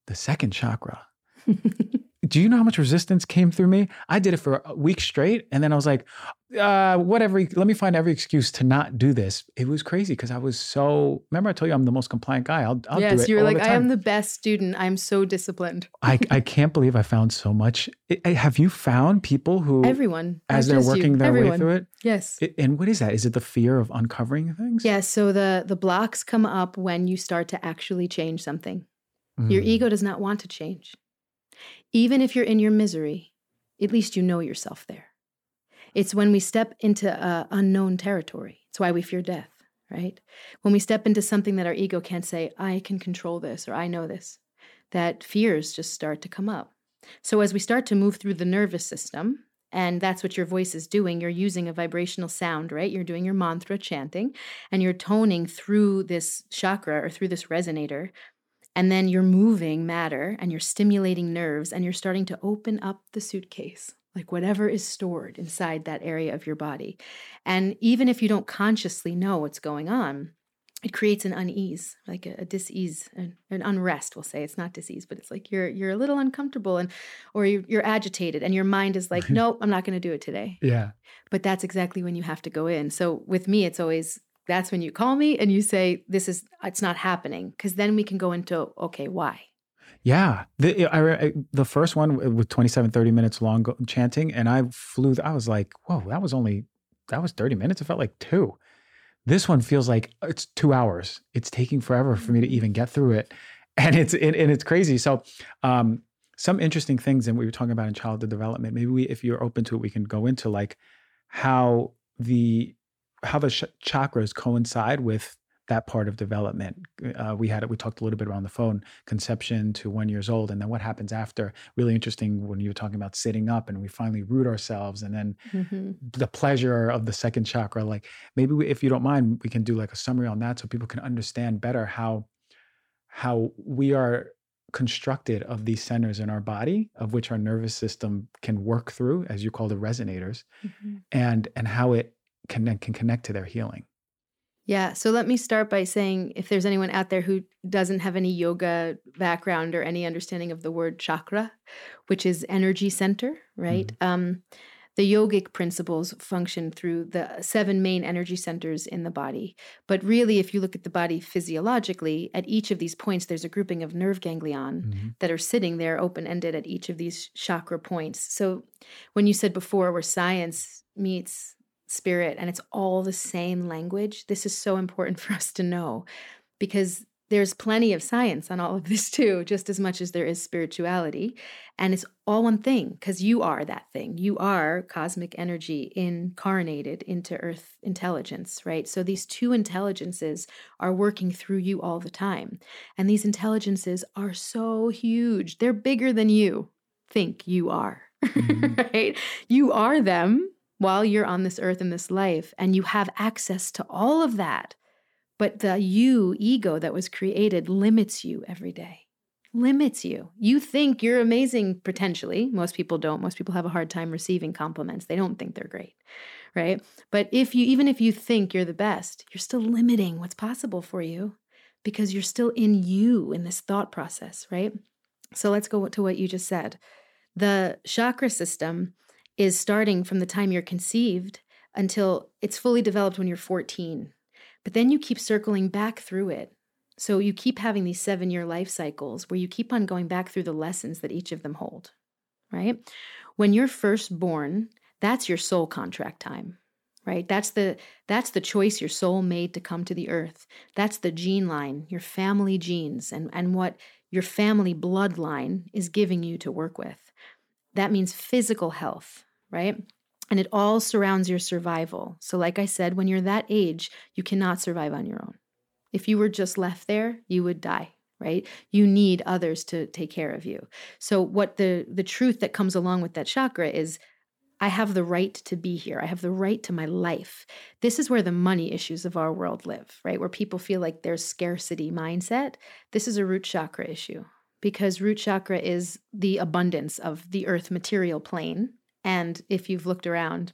The second chakra. Do you know how much resistance came through me? I did it for a week straight. And then I was like, uh, whatever, let me find every excuse to not do this. It was crazy because I was so, remember I told you I'm the most compliant guy. I'll, I'll yes, do it. Yes, you were like, I am the best student. I'm so disciplined. I, I can't believe I found so much. I- I- have you found people who, Everyone. as they're just you, working their way through it, Yes. it, and what is that? Is it the fear of uncovering things? Yeah, so the the blocks come up when you start to actually change something. Your Mm. ego does not want to change. Even if you're in your misery, at least you know yourself there. It's when we step into uh, unknown territory. It's why we fear death, right? When we step into something that our ego can't say, I can control this or I know this, that fears just start to come up. So as we start to move through the nervous system, and that's what your voice is doing, you're using a vibrational sound, right? You're doing your mantra chanting and you're toning through this chakra or through this resonator and then you're moving matter and you're stimulating nerves and you're starting to open up the suitcase, like whatever is stored inside that area of your body. And even if you don't consciously know what's going on, it creates an unease, like a, a dis-ease, an, an unrest. We'll say it's not dis-ease, but it's like you're you're a little uncomfortable and or you're, you're agitated, and your mind is like, nope, I'm not going to do it today. Yeah. But that's exactly when you have to go in. So with me, it's always that's when you call me and you say, this is, it's not happening. Cause then we can go into, okay, why? Yeah. The, I, I, the first one with 27, 30 minutes long chanting, and I flew, I was like, whoa, that was only, that was 30 minutes. It felt like two. This one feels like it's two hours. It's taking forever for me to even get through it, and it's it, and it's crazy. So, um, some interesting things, and we were talking about in childhood development. Maybe we, if you're open to it, we can go into like how the how the sh- chakras coincide with that part of development. Uh, we had it. We talked a little bit around the phone, conception to one years old, and then what happens after. Really interesting when you were talking about sitting up, and we finally root ourselves, and then mm-hmm. the pleasure of the second chakra. Like maybe we, if you don't mind, we can do like a summary on that so people can understand better how how we are constructed of these centers in our body of which our nervous system can work through as you call the resonators mm-hmm. and and how it can can connect to their healing yeah. So let me start by saying if there's anyone out there who doesn't have any yoga background or any understanding of the word chakra, which is energy center, right? Mm-hmm. Um, the yogic principles function through the seven main energy centers in the body. But really, if you look at the body physiologically, at each of these points, there's a grouping of nerve ganglion mm-hmm. that are sitting there open ended at each of these chakra points. So when you said before where science meets spirit and it's all the same language. This is so important for us to know because there's plenty of science on all of this too, just as much as there is spirituality. And it's all one thing because you are that thing. You are cosmic energy incarnated into earth intelligence, right? So these two intelligences are working through you all the time. And these intelligences are so huge, they're bigger than you think you are, mm-hmm. right? You are them while you're on this earth in this life, and you have access to all of that. But the you ego that was created limits you every day, limits you. You think you're amazing potentially. Most people don't. Most people have a hard time receiving compliments. They don't think they're great, right? But if you, even if you think you're the best, you're still limiting what's possible for you because you're still in you in this thought process, right? So let's go to what you just said. The chakra system is starting from the time you're conceived until it's fully developed when you're 14. But then you keep circling back through it. So you keep having these seven year life cycles where you keep on going back through the lessons that each of them hold, right? When you're first born, that's your soul contract time right that's the that's the choice your soul made to come to the earth that's the gene line your family genes and and what your family bloodline is giving you to work with that means physical health right? And it all surrounds your survival. So, like I said, when you're that age, you cannot survive on your own. If you were just left there, you would die right you need others to take care of you so what the the truth that comes along with that chakra is i have the right to be here i have the right to my life this is where the money issues of our world live right where people feel like there's scarcity mindset this is a root chakra issue because root chakra is the abundance of the earth material plane and if you've looked around,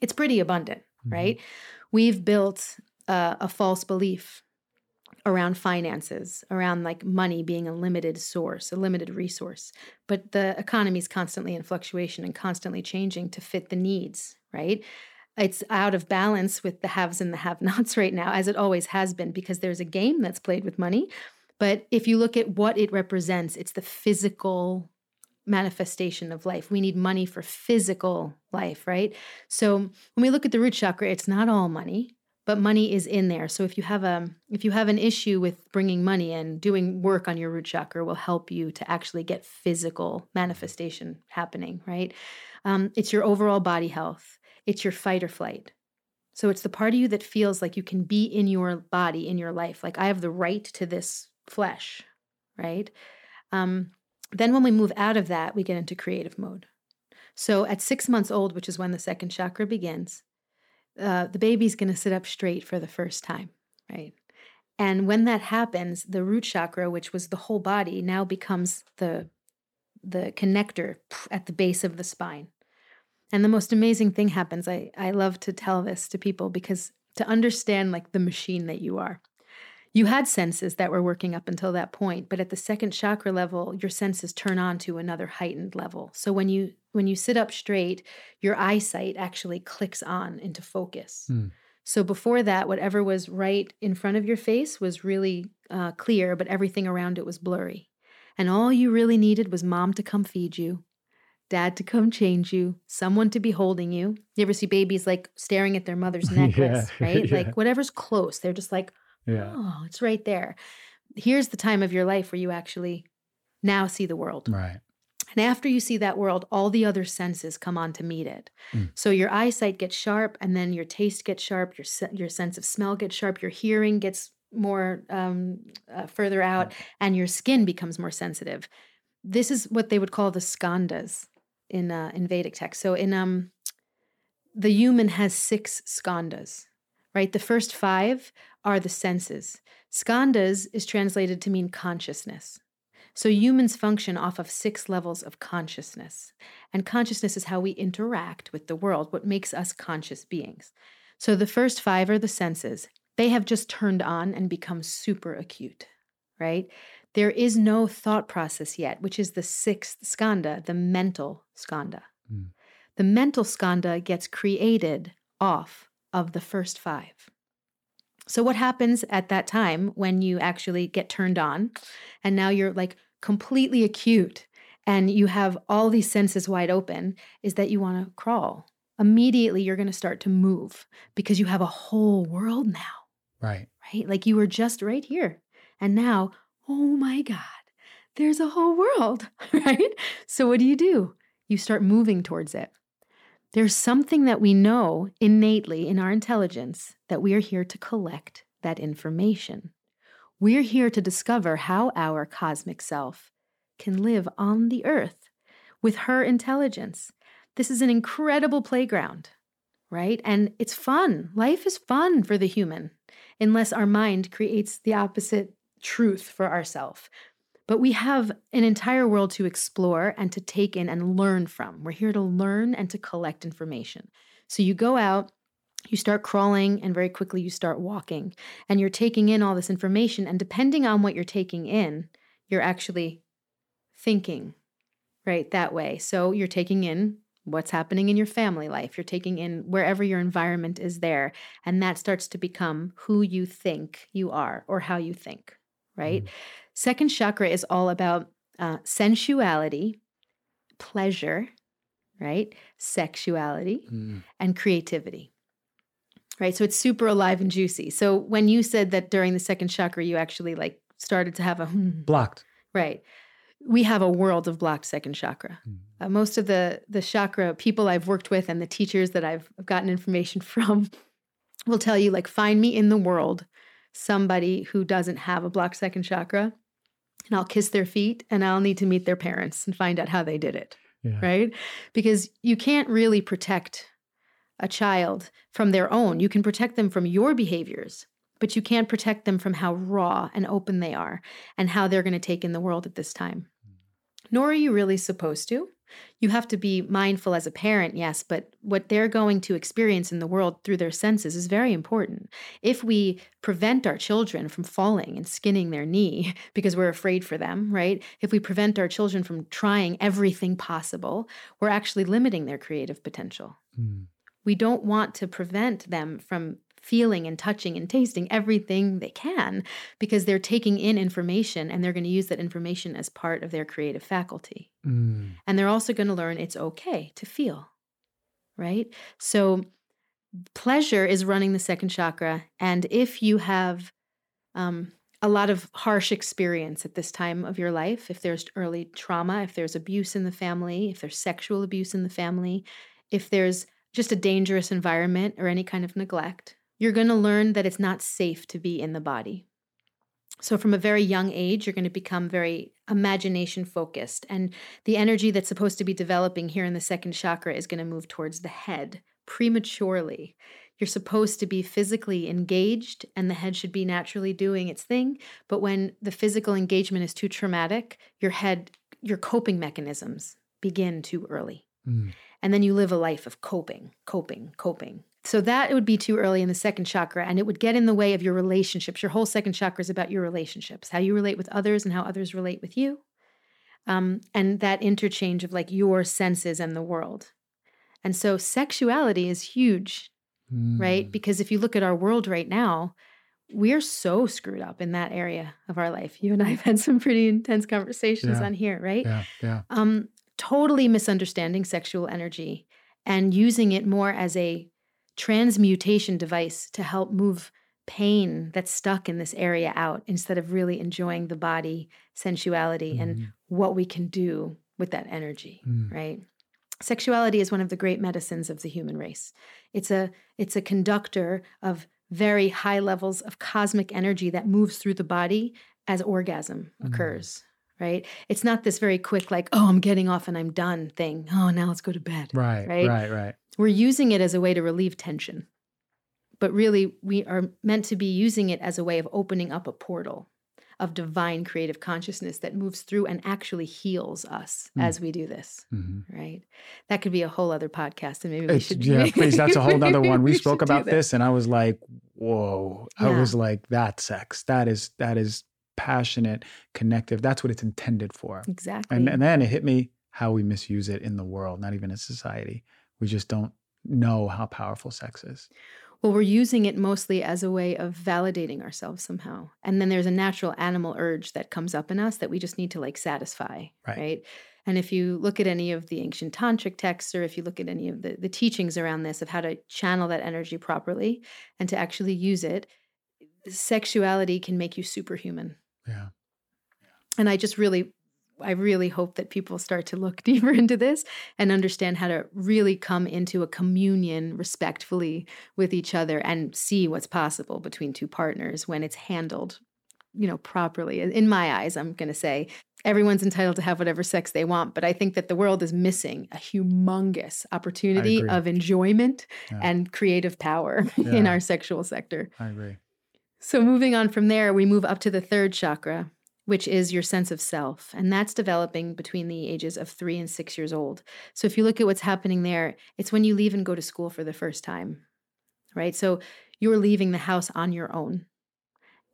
it's pretty abundant, mm-hmm. right? We've built uh, a false belief around finances, around like money being a limited source, a limited resource. But the economy is constantly in fluctuation and constantly changing to fit the needs, right? It's out of balance with the haves and the have nots right now, as it always has been, because there's a game that's played with money. But if you look at what it represents, it's the physical manifestation of life. We need money for physical life, right? So when we look at the root chakra, it's not all money, but money is in there. So if you have a if you have an issue with bringing money in, doing work on your root chakra will help you to actually get physical manifestation happening, right? Um, it's your overall body health. It's your fight or flight. So it's the part of you that feels like you can be in your body, in your life. Like I have the right to this flesh, right? Um, then, when we move out of that, we get into creative mode. So, at six months old, which is when the second chakra begins, uh, the baby's going to sit up straight for the first time, right? And when that happens, the root chakra, which was the whole body, now becomes the the connector at the base of the spine. And the most amazing thing happens. I, I love to tell this to people because to understand like the machine that you are. You had senses that were working up until that point, but at the second chakra level, your senses turn on to another heightened level. So when you when you sit up straight, your eyesight actually clicks on into focus. Mm. So before that, whatever was right in front of your face was really uh, clear, but everything around it was blurry. And all you really needed was mom to come feed you, dad to come change you, someone to be holding you. You ever see babies like staring at their mother's necklace, Yeah, right? yeah. Like whatever's close, they're just like, Yeah. oh, it's right there. Here's the time of your life where you actually now see the world. Right. And after you see that world, all the other senses come on to meet it. Mm. So your eyesight gets sharp, and then your taste gets sharp, your se- your sense of smell gets sharp, your hearing gets more um, uh, further out, and your skin becomes more sensitive. This is what they would call the skandhas in uh, in Vedic text. So in um, the human has six skandhas, right? The first five are the senses. Skandhas is translated to mean consciousness. So humans function off of six levels of consciousness. And consciousness is how we interact with the world, what makes us conscious beings. So the first five are the senses. They have just turned on and become super acute, right? There is no thought process yet, which is the sixth skandha, the mental skandha. Mm. The mental skandha gets created off of the first five. So, what happens at that time when you actually get turned on and now you're like completely acute and you have all these senses wide open is that you want to crawl. Immediately, you're going to start to move because you have a whole world now, Right. right? Like you were just right here. And now, oh my God, there's a whole world, right? So, what do you do? You start moving towards it. There's something that we know innately in our intelligence that we are here to collect that information. We're here to discover how our cosmic self can live on the earth with her intelligence. This is an incredible playground, right? And it's fun. Life is fun for the human, unless our mind creates the opposite truth for ourselves. But we have an entire world to explore and to take in and learn from. We're here to learn and to collect information. So you go out, you start crawling, and very quickly you start walking. And you're taking in all this information. And depending on what you're taking in, you're actually thinking, right? That way. So you're taking in what's happening in your family life. You're taking in wherever your environment is there. And that starts to become who you think you are or how you think, right? Mm-hmm. Second chakra is all about uh, sensuality, pleasure, right? Sexuality, Mm. and creativity. Right. So it's super alive and juicy. So when you said that during the second chakra, you actually like started to have a hmm, Blocked. right. We have a world of blocked second chakra. Mm. Uh, most of the the chakra people I've worked with and the teachers that I've gotten information from will tell you like find me in the world somebody who doesn't have a blocked second chakra and I'll kiss their feet and I'll need to meet their parents and find out how they did it Yeah. right? Because you can't really protect a child from their own. You can protect them from your behaviors, but you can't protect them from how raw and open they are and how they're going to take in the world at this time. Hmm. Nor are you really supposed to. You have to be mindful as a parent, yes, but what they're going to experience in the world through their senses is very important. If we prevent our children from falling and skinning their knee because we're afraid for them, right? If we prevent our children from trying everything possible, we're actually limiting their creative potential. Mm. We don't want to prevent them from feeling and touching and tasting everything they can because they're taking in information and they're going to use that information as part of their creative faculty. Mm. And they're also going to learn it's okay to feel, right? So, pleasure is running the second chakra. And if you have um, a lot of harsh experience at this time of your life, if there's early trauma, if there's abuse in the family, if there's sexual abuse in the family, if there's just a dangerous environment or any kind of neglect, you're going to learn that it's not safe to be in the body. So, from a very young age, you're going to become very imagination focused. And the energy that's supposed to be developing here in the second chakra is going to move towards the head prematurely. You're supposed to be physically engaged, and the head should be naturally doing its thing. But when the physical engagement is too traumatic, your head, your coping mechanisms begin too early. Mm. And then you live a life of coping, coping, coping. So that would be too early in the second chakra, and it would get in the way of your relationships. Your whole second chakra is about your relationships, how you relate with others and how others relate with you. Um, and that interchange of like your senses and the world. And so sexuality is huge, right? Mm. Because if you look at our world right now, we're so screwed up in that area of our life. You and I have had some pretty intense conversations Yeah. on here, right? Yeah. Yeah. Um, totally misunderstanding sexual energy and using it more as a transmutation device to help move pain that's stuck in this area out instead of really enjoying the body, sensuality, mm-hmm. and what we can do with that energy, mm. right? Sexuality is one of the great medicines of the human race. It's a it's a conductor of very high levels of cosmic energy that moves through the body as orgasm mm. occurs right? It's not this very quick, like, oh, I'm getting off and I'm done thing. Oh, now let's go to bed. Right, right, right, right. We're using it as a way to relieve tension. But really, we are meant to be using it as a way of opening up a portal of divine creative consciousness that moves through and actually heals us mm. as we do this. Mm-hmm. Right? That could be a whole other podcast, and maybe we should. Yeah, please. That's a whole other one. We, we spoke about this, and I was like, "Whoa!" Yeah. I was like, "That sex. That is that is passionate, connective. That's what it's intended for. Exactly. And, and then it hit me how we misuse it in the world, not even in society. We just don't know how powerful sex is. Well, we're using it mostly as a way of validating ourselves somehow. And then there's a natural animal urge that comes up in us that we just need to like satisfy. Right. right? And if you look at any of the ancient tantric texts, or if you look at any of the, the teachings around this of how to channel that energy properly and to actually use it, sexuality can make you superhuman. Yeah. And I just really I really hope that people start to look deeper into this and understand how to really come into a communion respectfully with each other and see what's possible between two partners when it's handled, you know, properly. In my eyes, I'm going to say everyone's entitled to have whatever sex they want, but I think that the world is missing a humongous opportunity of enjoyment yeah. and creative power yeah. in our sexual sector. I agree. So, moving on from there, we move up to the third chakra, which is your sense of self. And that's developing between the ages of three and six years old. So, if you look at what's happening there, it's when you leave and go to school for the first time, right? So, you're leaving the house on your own.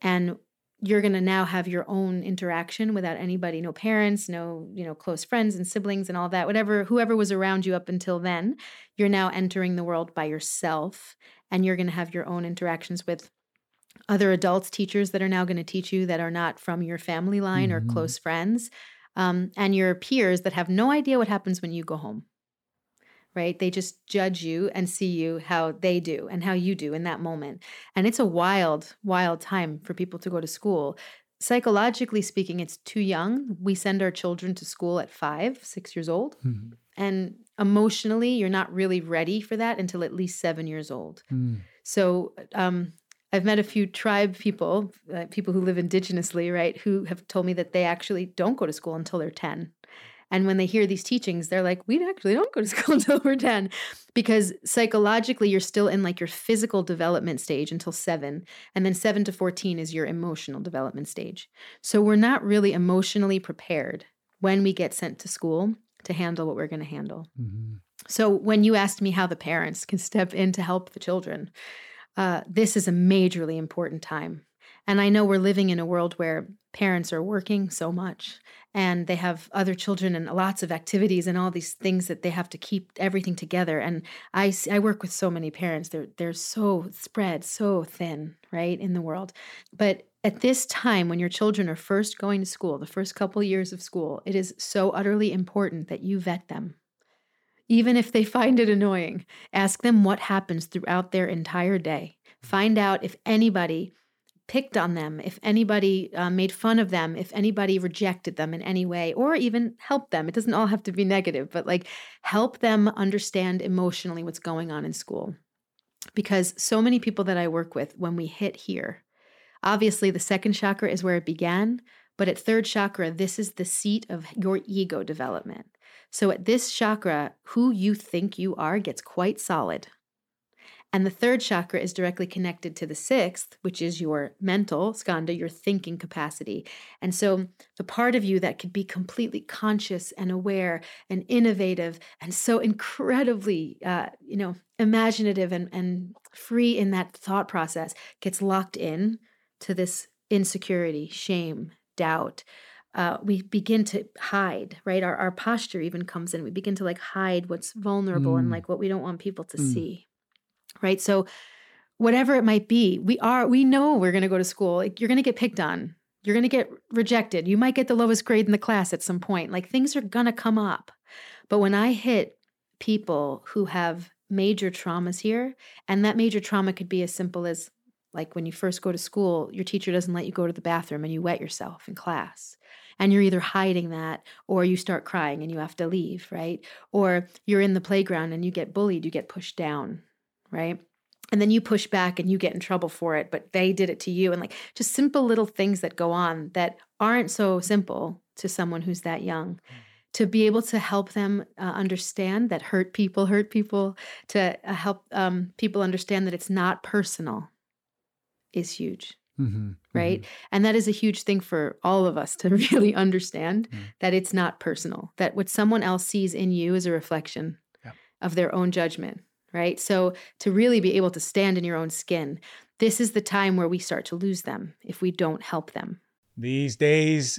And you're going to now have your own interaction without anybody no parents no you know close friends and siblings and all that whatever whoever was around you up until then you're now entering the world by yourself and you're going to have your own interactions with other adults, teachers that are now going to teach you that are not from your family line mm-hmm. or close friends, um, and your peers that have no idea what happens when you go home. Right? They just judge you and see you how they do and how you do in that moment. And it's a wild, wild time for people to go to school. Psychologically speaking, it's too young. We send our children to school at five, six years old. Mm-hmm. And emotionally, you're not really ready for that until at least seven years old. Mm. So, um, I've met a few tribe people, uh, people who live indigenously, right, who have told me that they actually don't go to school until they're 10. And when they hear these teachings, they're like, we actually don't go to school until we're 10. Because psychologically, you're still in like your physical development stage until seven. And then seven to 14 is your emotional development stage. So we're not really emotionally prepared when we get sent to school to handle what we're going to handle. Mm-hmm. So when you asked me how the parents can step in to help the children, uh, this is a majorly important time. And I know we're living in a world where parents are working so much and they have other children and lots of activities and all these things that they have to keep everything together. And I, I work with so many parents. They're, they're so spread, so thin, right, in the world. But at this time, when your children are first going to school, the first couple years of school, it is so utterly important that you vet them even if they find it annoying. Ask them what happens throughout their entire day. Find out if anybody picked on them, if anybody uh, made fun of them, if anybody rejected them in any way, or even help them. It doesn't all have to be negative, but like help them understand emotionally what's going on in school. Because so many people that I work with, when we hit here, obviously the second chakra is where it began, but at third chakra, this is the seat of your ego development. So at this chakra, who you think you are gets quite solid. And the third chakra is directly connected to the sixth, which is your mental skandha, your thinking capacity. And so the part of you that could be completely conscious and aware and innovative and so incredibly, uh, you know, imaginative and, and free in that thought process gets locked in to this insecurity, shame, doubt, uh, we begin to hide, right? Our, our posture even comes in. We begin to like hide what's vulnerable mm. and like what we don't want people to mm. see, right? So, whatever it might be, we are, we know we're going to go to school. Like, you're going to get picked on. You're going to get rejected. You might get the lowest grade in the class at some point. Like things are going to come up. But when I hit people who have major traumas here, and that major trauma could be as simple as like when you first go to school, your teacher doesn't let you go to the bathroom and you wet yourself in class. And you're either hiding that or you start crying and you have to leave, right? Or you're in the playground and you get bullied, you get pushed down, right? and then you push back and you get in trouble for it but they did it to you and like just simple little things that go on that aren't so simple to someone who's that young to be able to help them uh, understand that hurt people hurt people to uh, help um, people understand that it's not personal is huge mm-hmm. right mm-hmm. and that is a huge thing for all of us to really understand mm-hmm. that it's not personal that what someone else sees in you is a reflection of their own judgment right? So to really be able to stand in your own skin, this is the time where we start to lose them if we don't help them. These days,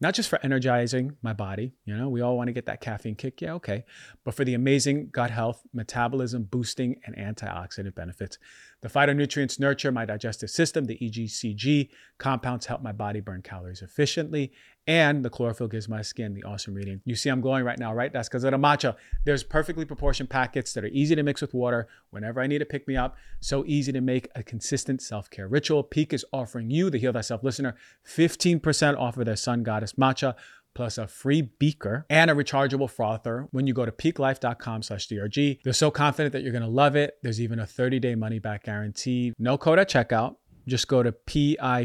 not just for energizing my body, you know, we all want to get that caffeine kick, yeah, okay, but for the amazing gut health, metabolism boosting, and antioxidant benefits. The phytonutrients nurture my digestive system, the EGCG compounds help my body burn calories efficiently, and the chlorophyll gives my skin the awesome reading. You see, I'm glowing right now, right? That's because of the matcha. There's perfectly proportioned packets that are easy to mix with water whenever I need to pick me up. So easy to make a consistent self care ritual. Pique is offering you, the Heal Thyself listener, 15% off of their Sun Goddess matcha plus a free beaker and a rechargeable frother when you go to piquelife.com slash drg they're so confident that you're going to love it. There's even a 30-day money-back guarantee. No code at checkout. Just go to p-i-q-u-e-l-i-f-e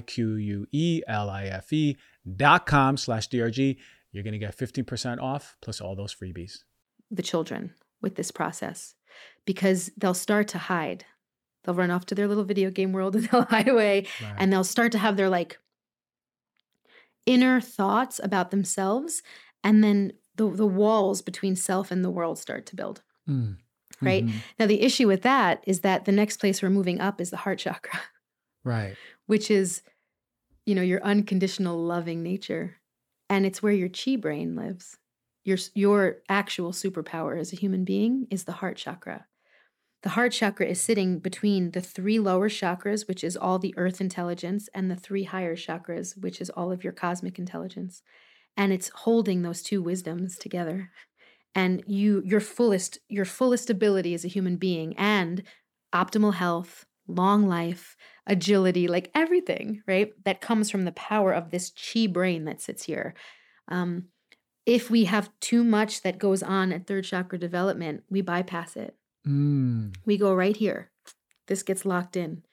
dot com slash drg you're going to get 15% off plus all those freebies. The children with this process because they'll start to hide. They'll run off to their little video game world and they'll hide away right. and they'll start to have their like inner thoughts about themselves and then the, the walls between self and the world start to build mm. right mm-hmm. now the issue with that is that the next place we're moving up is the heart chakra right which is you know, your unconditional loving nature. And it's where your chi brain lives. Your, your actual superpower as a human being is the heart chakra. The heart chakra is sitting between the three lower chakras, which is all the earth intelligence, and the three higher chakras, which is all of your cosmic intelligence. And it's holding those two wisdoms together. And you your fullest your fullest ability as a human being and optimal health, long life, agility, like everything, right? That comes from the power of this chi brain that sits here. Um, if we have too much that goes on at third chakra development, we bypass it. Mm. We go right here. This gets locked in.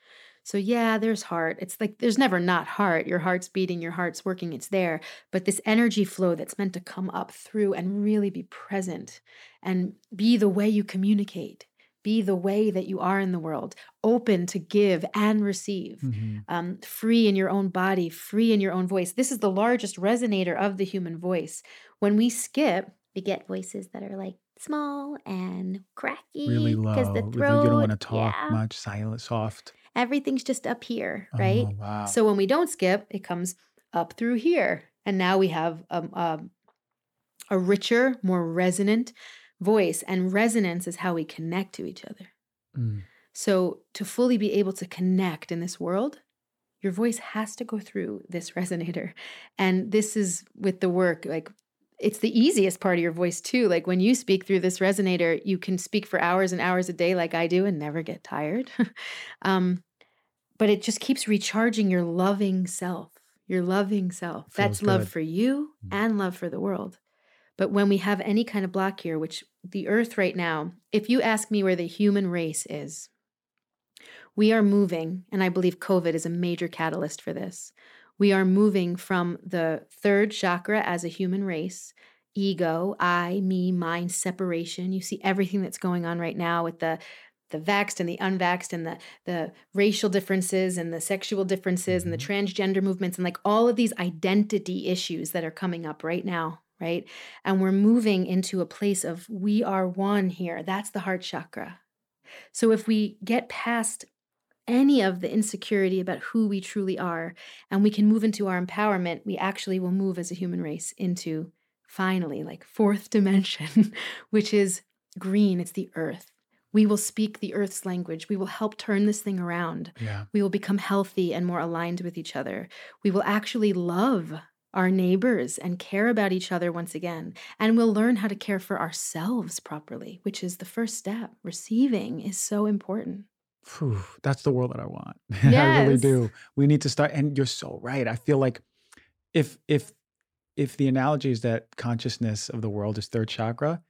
So, yeah, there's heart. It's like there's never not heart. Your heart's beating, your heart's working, it's there. But this energy flow that's meant to come up through and really be present and be the way you communicate be the way that you are in the world, open to give and receive, mm-hmm. um, free in your own body, free in your own voice. This is the largest resonator of the human voice. When we skip, we get voices that are like small and cracky, really low. Because the throat, you don't want to talk yeah. much, silent, soft. Everything's just up here, right? Oh, wow. So when we don't skip, it comes up through here, and now we have a, um, a, um, a richer, more resonant voice and resonance is how we connect to each other. Mm. So, to fully be able to connect in this world, your voice has to go through this resonator. And this is with the work, like it's the easiest part of your voice too. Like when you speak through this resonator, you can speak for hours and hours a day, like I do, and never get tired. um, but it just keeps recharging your loving self, your loving self. That's good. love for you mm. and love for the world. But when we have any kind of block here, which the earth right now, if you ask me where the human race is, we are moving, and I believe COVID is a major catalyst for this. We are moving from the third chakra as a human race ego, I, me, mine, separation. You see everything that's going on right now with the the vaxxed and the unvaxxed and the the racial differences and the sexual differences and the Mm-hmm. transgender movements and like all of these identity issues that are coming up right now right and we're moving into a place of we are one here that's the heart chakra so if we get past any of the insecurity about who we truly are and we can move into our empowerment we actually will move as a human race into finally like fourth dimension which is green it's the earth. We will speak the earth's language. We will help turn this thing around. Yeah. we will become healthy and more aligned with each other. We will actually love our neighbors and care about each other once again and we'll learn how to care for ourselves properly which is the first step. Receiving is so important Phew, that's the world that I want. I really do. We need to start. And you're so right. I feel like if if if the analogy is that consciousness of the world is third chakra,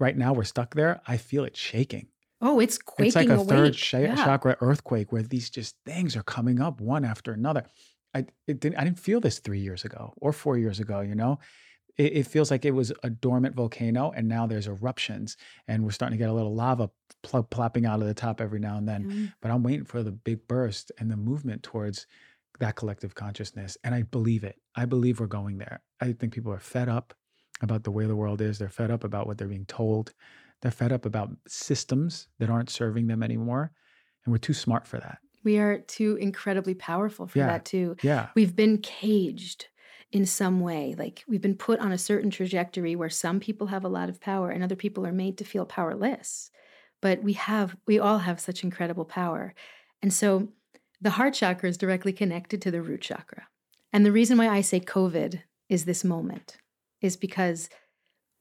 right now we're stuck there. I feel it shaking. oh it's quaking it's like a awake. third sha- Yeah. chakra earthquake where these just things are coming up one after another. I it didn't I didn't feel this three years ago or four years ago. You know, it, it feels like it was a dormant volcano and now there's eruptions and we're starting to get a little lava pl- plopping out of the top every now and then. Mm. But I'm waiting for the big burst and the movement towards that collective consciousness. And I believe it. I believe we're going there. I think people are fed up about the way the world is. They're fed up about what they're being told. They're fed up about systems that aren't serving them anymore. And we're too smart for that. we are too incredibly powerful for Yeah. that too Yeah. we've been caged in some way like we've been put on a certain trajectory where some people have a lot of power and other people are made to feel powerless. But we have we all have such incredible power. And so the heart chakra is directly connected to the root chakra. And the reason why i say covid is this moment is because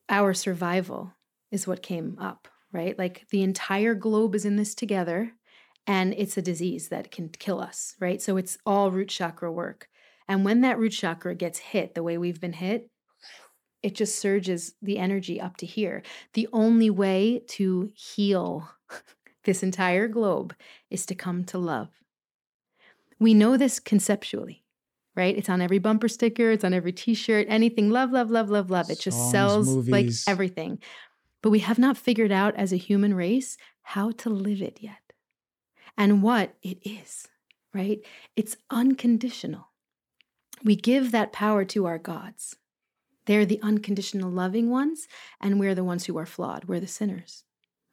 our survival is what came up right? Like the entire globe is in this together and it's a disease that can kill us right? So it's all root chakra work and when that root chakra gets hit the way we've been hit, it just surges the energy up to here. The only way to heal this entire globe is to come to love. We know this conceptually, right? It's on every bumper sticker, it's on every t shirt, anything love, love, love, love, love. It just Songs, sells like everything. But we have not figured out as a human race how to live it yet and what it is, right? It's unconditional. We give that power to our gods. They're the unconditional loving ones, and we're the ones who are flawed. We're the sinners,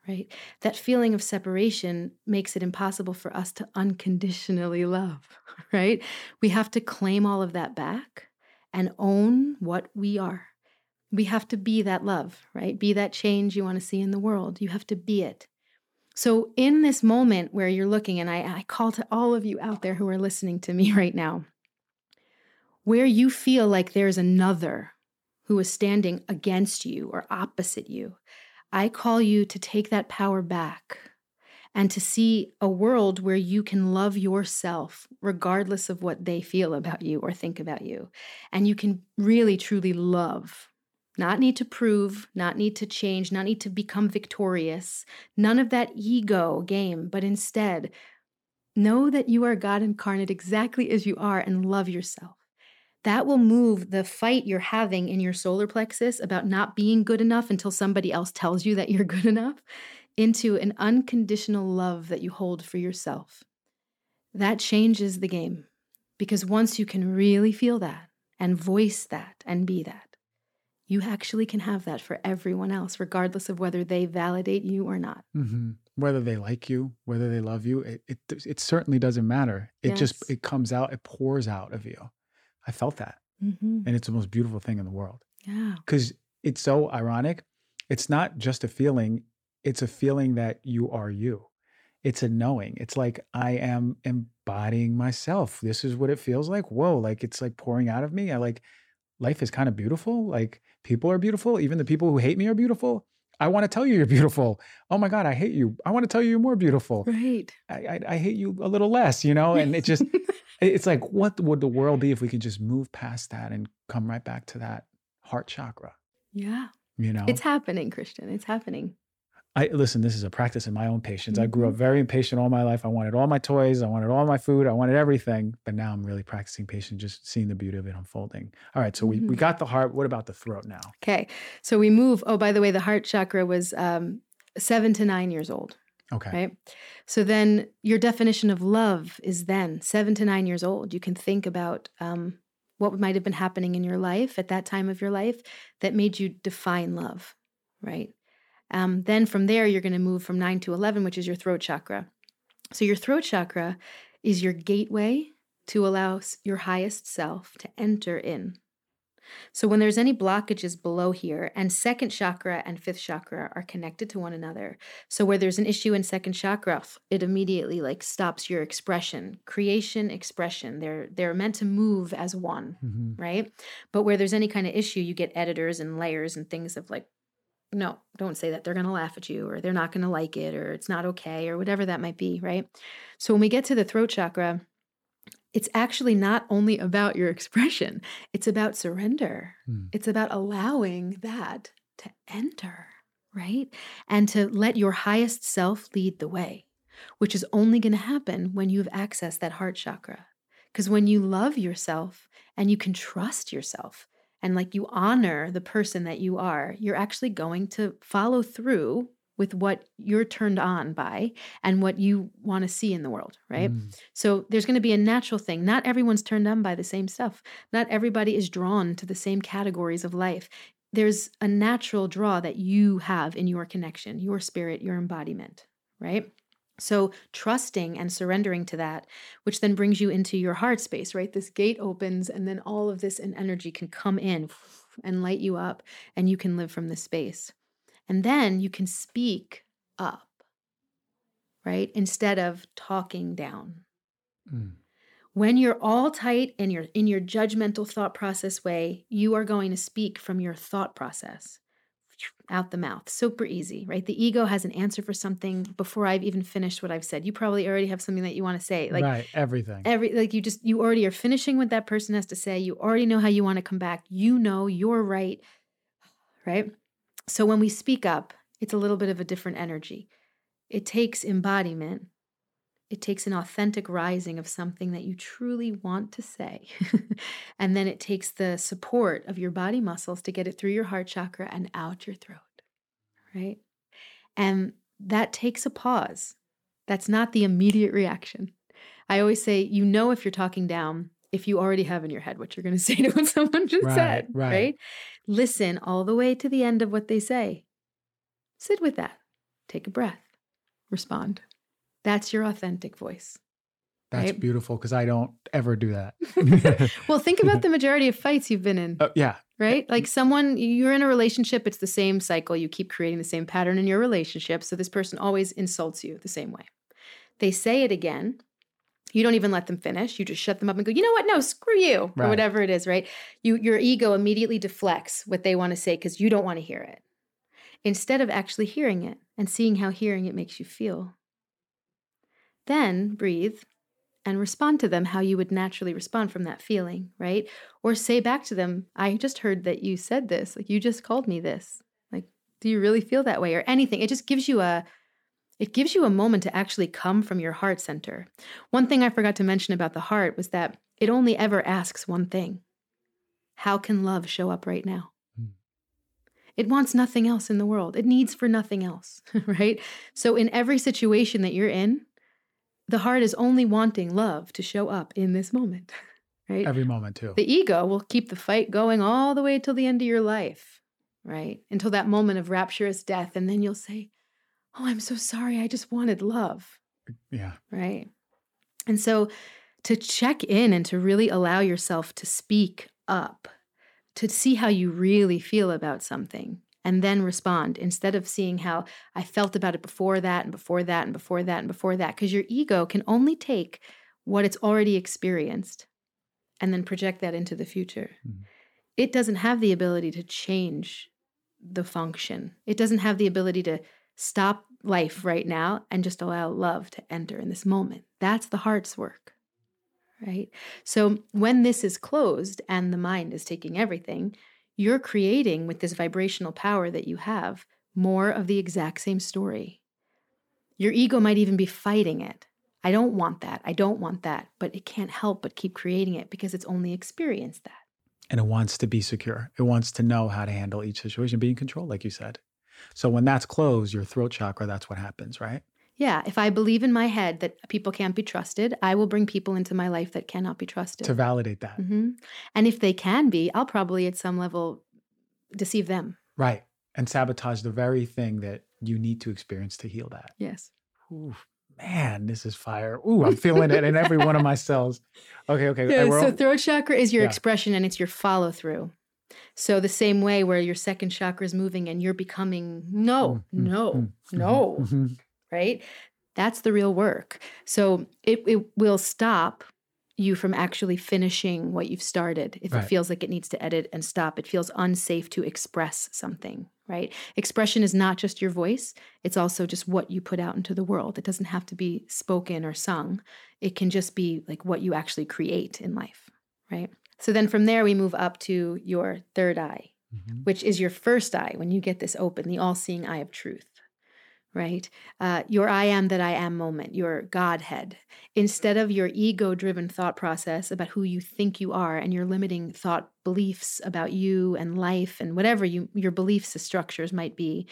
right? That feeling of separation makes it impossible for us to unconditionally love, right? We have to claim all of that back and own what we are. We have to be that love, right? Be that change you want to see in the world. You have to be it. So, in this moment where you're looking, and I, I call to all of you out there who are listening to me right now, where you feel like there's another who is standing against you or opposite you, I call you to take that power back and to see a world where you can love yourself regardless of what they feel about you or think about you. And you can really, truly love. Not need to prove, not need to change, not need to become victorious, none of that ego game, but instead know that you are God incarnate exactly as you are and love yourself that will move the fight you're having in your solar plexus about not being good enough until somebody else tells you that you're good enough into an unconditional love that you hold for yourself. That changes the game because once you can really feel that and voice that and be that, you actually can have that for everyone else, regardless of whether they validate you or not. hmm Whether they like you, whether they love you, it, it it certainly doesn't matter. It just it comes out, it pours out of you. I felt that, Mm-hmm. and it's the most beautiful thing in the world. Yeah. because it's so ironic. It's not just a feeling, it's a feeling that you are you. It's a knowing. It's like I am embodying myself. This is what it feels like. Whoa, like it's like pouring out of me. I like life is kind of beautiful. Like people are beautiful. Even the people who hate me are beautiful. I want to tell you you're beautiful. Oh my God, I hate you. I want to tell you you're more beautiful. Right. I, I, I hate you a little less, you know? And it just, it's like, what would the world be if we could just move past that and come right back to that heart chakra? yeah. You know, It's happening, Christian. It's happening. I listen, this is a practice in my own patience. I Mm-hmm. grew up very impatient all my life. I wanted all my toys, I wanted all my food, I wanted everything. But now I'm really practicing patience, just seeing the beauty of it unfolding. All right, so we, we Mhm. got the heart. What about the throat now? Okay. So we move. Oh, by the way, the heart chakra was um, seven to nine years old. Okay. right? So then your definition of love is then seven to nine years old. You can think about um, what might have been happening in your life at that time of your life that made you define love, right? Um, then from there, you're going to move from nine to 11, which is your throat chakra. So your throat chakra is your gateway to allow your highest self to enter in. So when there's any blockages below here, and second chakra and fifth chakra are connected to one another, so where there's an issue in second chakra, it immediately like stops your expression, creation, expression. They're they're meant to move as one, Mhm. right? But where there's any kind of issue, you get editors and layers and things of like, no, don't say that. They're going to laugh at you, or they're not going to like it, or it's not okay, or whatever that might be, right? So when we get to the throat chakra, it's actually not only about your expression; it's about surrender. Hmm. It's about allowing that to enter, right? And to let your highest self lead the way, which is only going to happen when you've accessed that heart chakra. Because when you love yourself and you can trust yourself and like you honor the person that you are, you're actually going to follow through with what you're turned on by and what you want to see in the world, right? Mm. So there's going to be a natural thing. Not everyone's turned on by the same stuff. Not everybody is drawn to the same categories of life. There's a natural draw that you have in your connection, your spirit, your embodiment, right? So trusting and surrendering to that, which then brings you into your heart space, right? This gate opens and then all of this and energy can come in and light you up and you can live from this space. And then you can speak up, right? Instead of talking down Mm. when you're all tight and you're in your judgmental thought process way, you are going to speak from your thought process out the mouth. Super easy, right? The ego has an answer for something before I've even finished what I've said. You probably already have something that you want to say. Like right, everything. every like you just you already are finishing what that person has to say. You already know how you want to come back. You know you're right. Right? So when we speak up, it's a little bit of a different energy. It takes embodiment it takes an authentic rising of something that you truly want to say. and then it takes the support of your body muscles to get it through your heart chakra and out your throat. Right? And that takes a pause. That's not the immediate reaction. I always say, you know, if you're talking down, if you already have in your head what you're going to say to what someone just Right, said, right. right? Listen all the way to the end of what they say. Sit with that. Take a breath. Respond. That's your authentic voice. That's right? beautiful because I don't ever do that. Well, think about the majority of fights you've been in, Uh, yeah, right? Like someone, you're in a relationship, it's the same cycle. You keep creating the same pattern in your relationship. So this person always insults you the same way. They say it again. You don't even let them finish. You just shut them up and go, you know what? No, screw you, or whatever it is, right? You, your ego immediately deflects what they want to say because you don't want to hear it instead of actually hearing it and seeing how hearing it makes you feel. Then breathe and respond to them how you would naturally respond from that feeling, right? Or say back to them, I just heard that you said this, like you just called me this. Like, do you really feel that way or anything? It just gives you a it gives you a moment to actually come from your heart center. One thing I forgot to mention about the heart was that it only ever asks one thing. How can love show up right now? Hmm. It wants nothing else in the world. It needs for nothing else, right? So in every situation that you're in, the heart is only wanting love to show up in this moment, right? every moment too. The ego will keep the fight going all the way till the end of your life, right? Until that moment of rapturous death. And then you'll say, Oh, I'm so sorry. I just wanted love, yeah, right? And so to check in and to really allow yourself to speak up, to see how you really feel about something. And then respond instead of seeing how I felt about it before that and before that and before that and before that. Because your ego can only take what it's already experienced and then project that into the future. Mhm. It doesn't have the ability to change the function, it doesn't have the ability to stop life right now and just allow love to enter in this moment. That's the heart's work. Right? So when this is closed and the mind is taking everything, you're creating with this vibrational power that you have more of the exact same story. Your ego might even be fighting it. I don't want that. I don't want that. But it can't help but keep creating it because it's only experienced that. And it wants to be secure. It wants to know how to handle each situation, be in control, like you said. So when that's closed, your throat chakra, that's what happens, right? Yeah. If I believe in my head that people can't be trusted, I will bring people into my life that cannot be trusted. To validate that. hmm And if they can be, I'll probably at some level deceive them. Right. And sabotage the very thing that you need to experience to heal that. Yes. Ooh, man, this is fire. Ooh, I'm feeling it in every one of my cells. Okay, okay. Yeah, so throat chakra is your Yeah. expression and it's your follow through. So the same way where your second chakra is moving and you're becoming no, Mm, mm, no, mm, no, Mhm. right? That's the real work. So it, it will stop you from actually finishing what you've started if Right. it feels like it needs to edit and stop. It feels unsafe to express something, right? Expression is not just your voice, it's also just what you put out into the world. It doesn't have to be spoken or sung, it can just be like what you actually create in life, right? So then from there, we move up to your third eye Mhm. which is your first eye when you get this open, the all seeing eye of truth, right? Uh, your I am that I am moment, your Godhead. Instead of your ego driven thought process about who you think you are and your limiting thought beliefs about you and life and whatever you, your beliefs structures might be,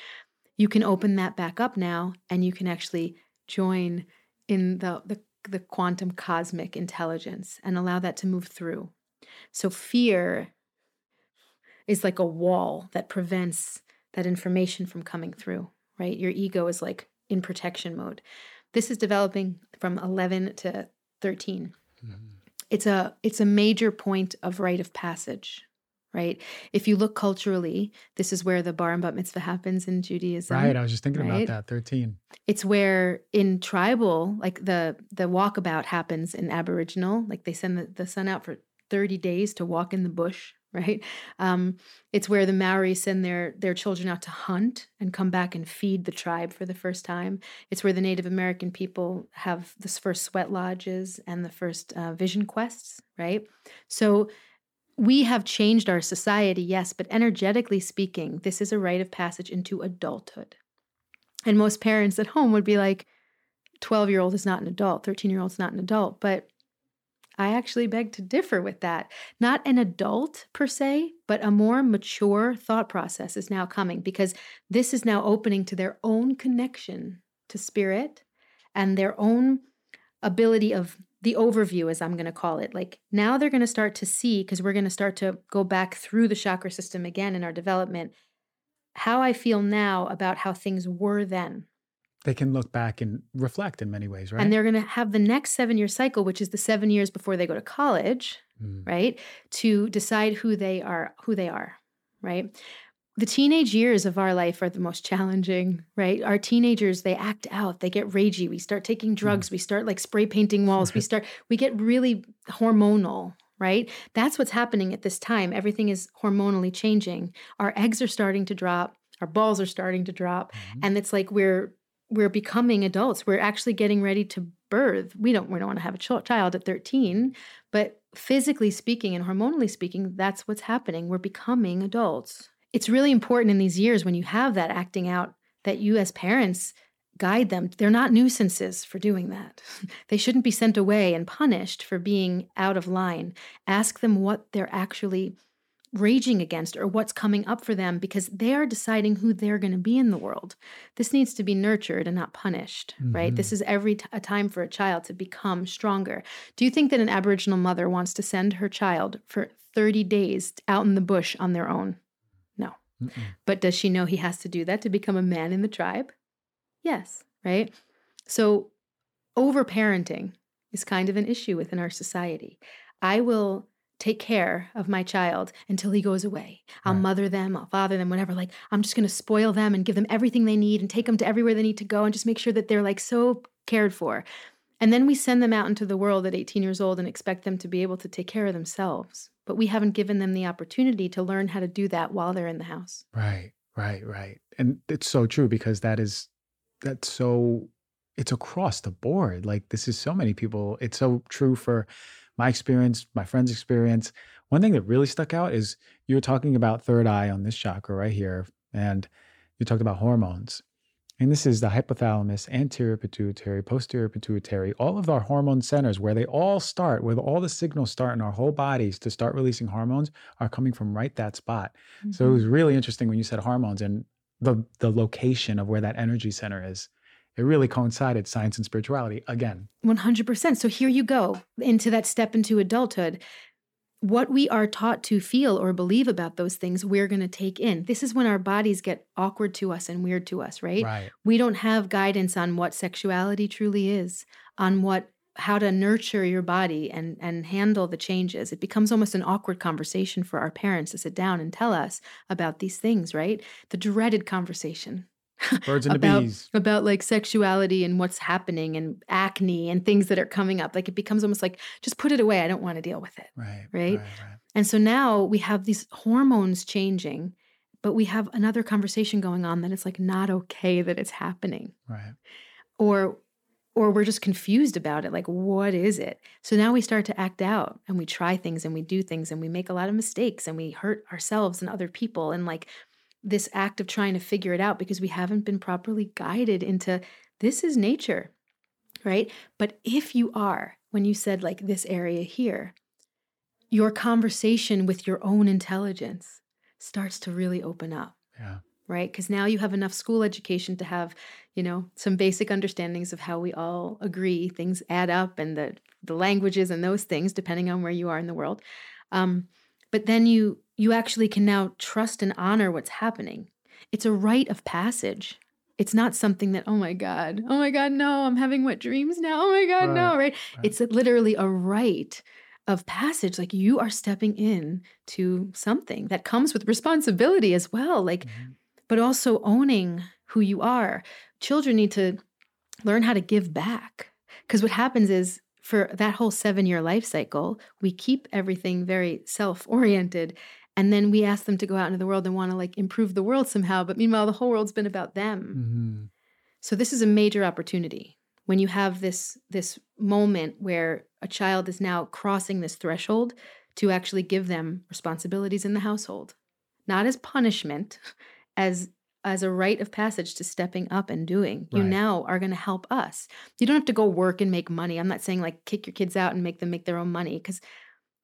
you can open that back up now and you can actually join in the, the, the quantum cosmic intelligence and allow that to move through. So fear is like a wall that prevents that information from coming through, right? Your ego is like in protection mode. This is developing from 11 to 13. Mhm. It's a it's a major point of rite of passage, right? If you look culturally, this is where the bar and bat mitzvah happens in Judaism. Right. I was just thinking right? about that. 13. It's where in tribal, like the the walkabout happens in Aboriginal, like they send the, the son out for 30 days to walk in the bush, right? Um, it's where the maori send their their children out to hunt and come back and feed the tribe for the first time. It's where the Native American people have the first sweat lodges and the first uh, vision quests, right? So we have changed our society, yes, but energetically speaking, this is a rite of passage into adulthood. And most parents at home would be like, 12 year old is not an adult, 13 year old is not an adult. But I actually beg to differ with that. Not an adult per se, but a more mature thought process is now coming because this is now opening to their own connection to spirit and their own ability of the overview, as I'm going to call it. Like now they're going to start to see, because we're going to start to go back through the chakra system again in our development, how I feel now about how things were then. They can look back and reflect in many ways, right? And they're going to have the next seven year cycle, which is the seven years before they go to college, Mm. right? To decide who they are, who they are, right? The teenage years of our life are the most challenging, right? Our teenagers, they act out, they get ragey. We start taking drugs, we start like spray painting walls, we start, we get really hormonal, right? That's what's happening at this time. Everything is hormonally changing. Our eggs are starting to drop, our balls are starting to drop, Mhm. and it's like we're we're becoming adults. We're actually getting ready to birth. We don't we don't want to have a ch- child at 13, but physically speaking and hormonally speaking, that's what's happening. We're becoming adults. It's really important in these years when you have that acting out that you as parents guide them. They're not nuisances for doing that. they shouldn't be sent away and punished for being out of line. Ask them what they're actually raging against or what's coming up for them because they are deciding who they're going to be in the world. This needs to be nurtured and not punished, right? This mm-hmm. is every t- a time for a child to become stronger. Do you think that an Aboriginal mother wants to send her child for 30 days out in the bush on their own? No. Mm-mm. But does she know he has to do that to become a man in the tribe? Yes, right? So overparenting is kind of an issue within our society. I will take care of my child until he goes away. I'll Right. mother them, I'll father them, whatever. Like, I'm just going to spoil them and give them everything they need and take them to everywhere they need to go and just make sure that they're like so cared for. And then we send them out into the world at 18 years old and expect them to be able to take care of themselves. But we haven't given them the opportunity to learn how to do that while they're in the house. Right, right, right. And it's so true because that is that's so it's across the board. Like this is so many people. It's so true for my experience, my friend's experience. One thing that really stuck out is you were talking about third eye on this chakra right here, and you talked about hormones. And this is the hypothalamus, anterior pituitary, posterior pituitary, all of our hormone centers where they all start, where all the signals start in our whole bodies to start releasing hormones are coming from right that spot. Mm-hmm. So it mm-hmm. was really interesting when you said hormones and the the location of where that energy center is. It really coincided science and spirituality again. 100%. So here you go into that step into adulthood what we are taught to feel or believe about those things, we're going to take in. This is when our bodies get awkward to us and weird to us, right? right? We don't have guidance on what sexuality truly is, on what how to nurture your body and and handle the changes. It becomes almost an awkward conversation for our parents to sit down and tell us about these things, right? The dreaded conversation. Birds and about, the bees. About like sexuality and what's happening and acne and things that are coming up. Like it becomes almost like, just put it away. I don't want to deal with it. Right. Right. right, right. And so now we have these hormones changing, but we have another conversation going on that it's like not okay that it's happening. Right. Or or we're just confused about it like what is it so now we start to act out and we try things and we do things and we make a lot of mistakes and we hurt ourselves and other people and like this act of trying to figure it out because we haven't been properly guided into this is nature, right? But if you are, when you said like this area here, your conversation with your own intelligence starts to really open up. Yeah. Right? Because now you have enough school education to have, you know, some basic understandings of how we all agree things add up and the the languages and those things, depending on where you are in the world. Um, but then you you actually can now trust and honor what's happening. It's a rite of passage. It's not something that, oh my God, oh my God, no, I'm having wet dreams now. Oh my God, right, no, right? right? It's literally a rite of passage. Like you are stepping in to something that comes with responsibility as well. Like, mm-hmm. but also owning who you are. Children need to learn how to give back. Because what happens is for that whole seven year life cycle, we keep everything very self oriented and then we ask them to go out into the world and want to like improve the world somehow but meanwhile the whole world's been about them mm-hmm. so this is a major opportunity when you have this this moment where a child is now crossing this threshold to actually give them responsibilities in the household not as punishment as as a rite of passage to stepping up and doing. You now are going to help us. You don't have to go work and make money. I'm not saying like kick your kids out and make them make their own money because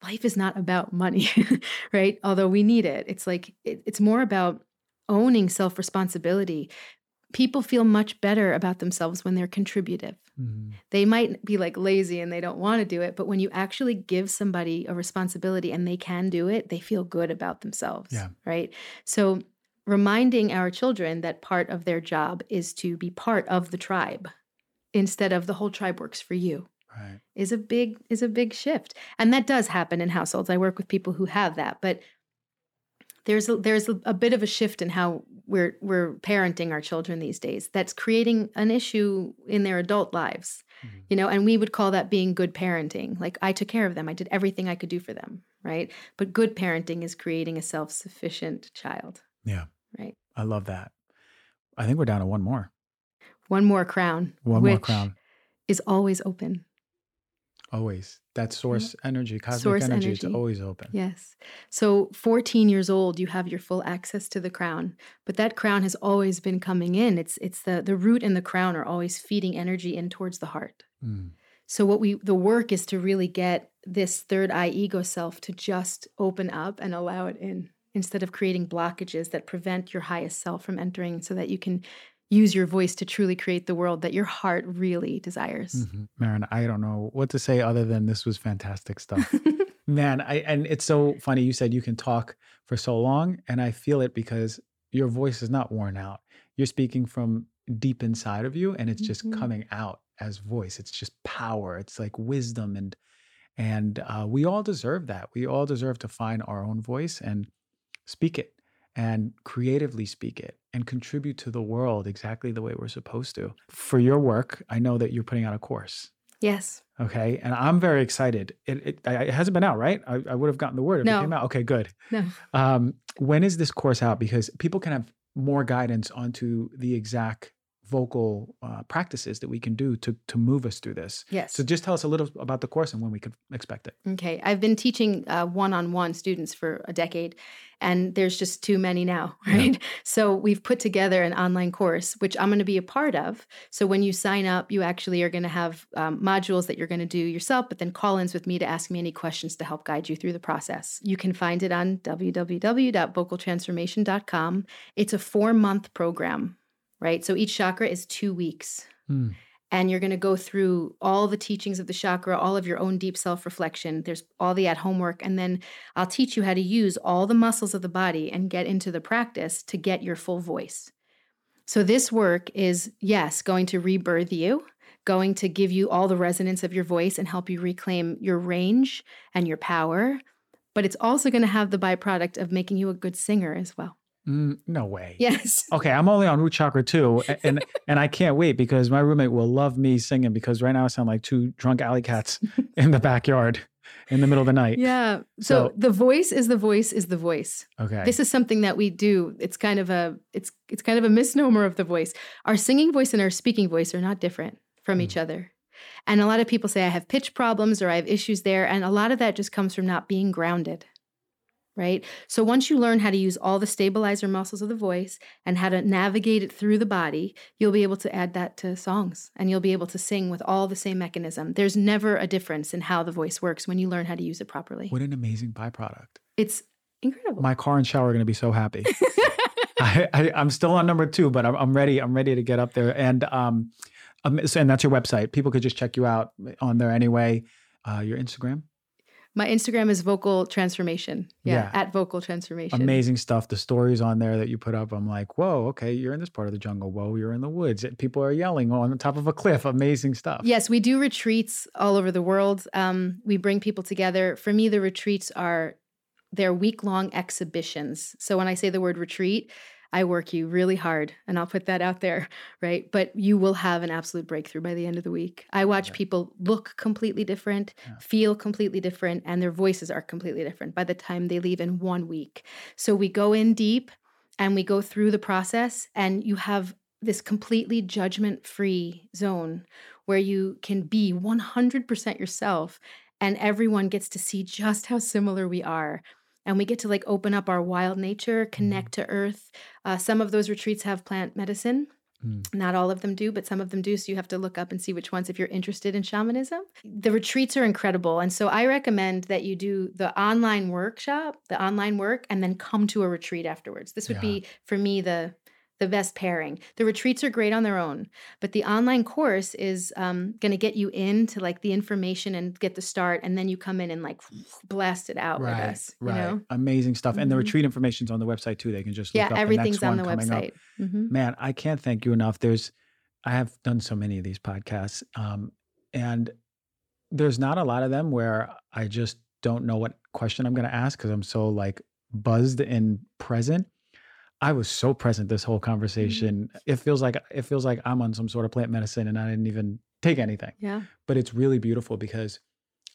life is not about money, right? Although we need it. It's like, it, it's more about owning self responsibility. People feel much better about themselves when they're contributive. Mm-hmm. They might be like lazy and they don't want to do it, but when you actually give somebody a responsibility and they can do it, they feel good about themselves. Yeah. Right. So, reminding our children that part of their job is to be part of the tribe instead of the whole tribe works for you right. is a big is a big shift. And that does happen in households. I work with people who have that but there's a, there's a, a bit of a shift in how we're we're parenting our children these days that's creating an issue in their adult lives mm-hmm. you know and we would call that being good parenting. Like i took care of them. I did everything i could do for them right? But good parenting is creating a self-sufficient child yeah. right? I love that. I think we're down to one more. One more crown one more crown. is always open Always. That source energy, cosmic source energy, energy is always open. Yes. So 14 years old, you have your full access to the crown. But that crown has always been coming in. It's it's the the root and the crown are always feeding energy in towards the heart. Mm. So what we the work is to really get this third eye ego self to just open up and allow it in instead of creating blockages that prevent your highest self from entering so that you can use your voice to truly create the world that your heart really desires. Mm-hmm. Maren, I don't know what to say other than this was fantastic stuff. Man, I and it's so funny you said you can talk for so long and I feel it because your voice is not worn out. You're speaking from deep inside of you and it's just mm-hmm. coming out as voice. It's just power. It's like wisdom and and uh, we all deserve that. We all deserve to find our own voice and speak it and creatively speak it and contribute to the world exactly the way we're supposed to. For your work, I know that you're putting out a course. Yes. Okay. And I'm very excited. It, it, it hasn't been out, right? I, I, would have gotten the word if no. it came out. Okay, good. No. Um, when is this course out? Because people can have more guidance onto the exact vocal uh, practices that we can do to to move us through this. Yes. So just tell us a little about the course and when we could expect it. Okay. I've been teaching uh, one-on-one students for a decade, and there's just too many now, right? So we've put together an online course, which I'm going to be a part of. So when you sign up, you actually are going to have um, modules that you're going to do yourself, but then call-ins with me to ask me any questions to help guide you through the process. You can find it on www.vocaltransformation.com. It's a four-month program, right? So each chakra is two weeks Hmm. and you're going to go through all the teachings of the chakra, all of your own deep self reflection. There's all the at home work. And then I'll teach you how to use all the muscles of the body and get into the practice to get your full voice. So, this work is, yes, going to rebirth you, going to give you all the resonance of your voice and help you reclaim your range and your power. But it's also going to have the byproduct of making you a good singer as well. Mm, no way. Yes. Okay, I'm only on root chakra too, and and I can't wait because my roommate will love me singing because right now I sound like two drunk alley cats in the backyard in the middle of the night. Yeah. So, So- the voice is the voice is the voice. Okay. This is something that we do. It's kind of a it's it's kind of a misnomer of the voice. Our singing voice and our speaking voice are not different from each other. And a lot of people say I have pitch problems or I have issues there and a lot of that just comes from not being grounded. Right? So once you learn how to use all the stabilizer muscles of the voice and how to navigate it through the body, you'll be able to add that to songs and you'll be able to sing with all the same mechanism. There's never a difference in how the voice works when you learn how to use it properly. what an amazing byproduct. It's incredible. My car and shower are going to be so happy. I, I, I'm still on number two, but I'm, I'm ready. I'm ready to get up there. And um, um, and that's your website. People could just check you out on there anyway. Uh, your Instagram, My Instagram is vocal transformation. Yeah, Yeah. at vocal transformation. amazing stuff. The stories on there that you put up, I'm like, whoa, okay, you're in this part of the jungle. Whoa, you're in the woods. People are yelling on the top of a cliff. Amazing stuff. Yes, we do retreats all over the world. Um, we bring people together. For me, the retreats are they're week long exhibitions. So when I say the word retreat, I work you really hard, and I'll put that out there, right? But you will have an absolute breakthrough by the end of the week. I watch people look completely different, Yeah. feel completely different, and their voices are completely different by the time they leave in one week. So we go in deep and we go through the process, and you have this completely judgment free zone where you can be 100% yourself and everyone gets to see just how similar we are and we get to like open up our wild nature connect to earth. Uh, some of those retreats have plant medicine. Mm. not all of them do but some of them do so you have to look up and see which ones if you're interested in shamanism. The retreats are incredible and so i recommend that you do the online workshop the online work and then come to a retreat afterwards. This would Yeah. be for me the the best pairing the retreats are great on their own but the online course is um, going to get you into like the information and get the start and then you come in and like blast it out with Right, us right. you know Amazing stuff. And the Mhm. retreat information's on the website too. They can just look yeah up the everything's next on the website hmm Man, I can't thank you enough. There's, I have done so many of these podcasts, um, and there's not a lot of them where I just don't know what question I'm going to ask because I'm so like buzzed and present. I was so present this whole conversation. It feels like it feels like I'm on some sort of plant medicine and I didn't even take anything. yeah But it's really beautiful because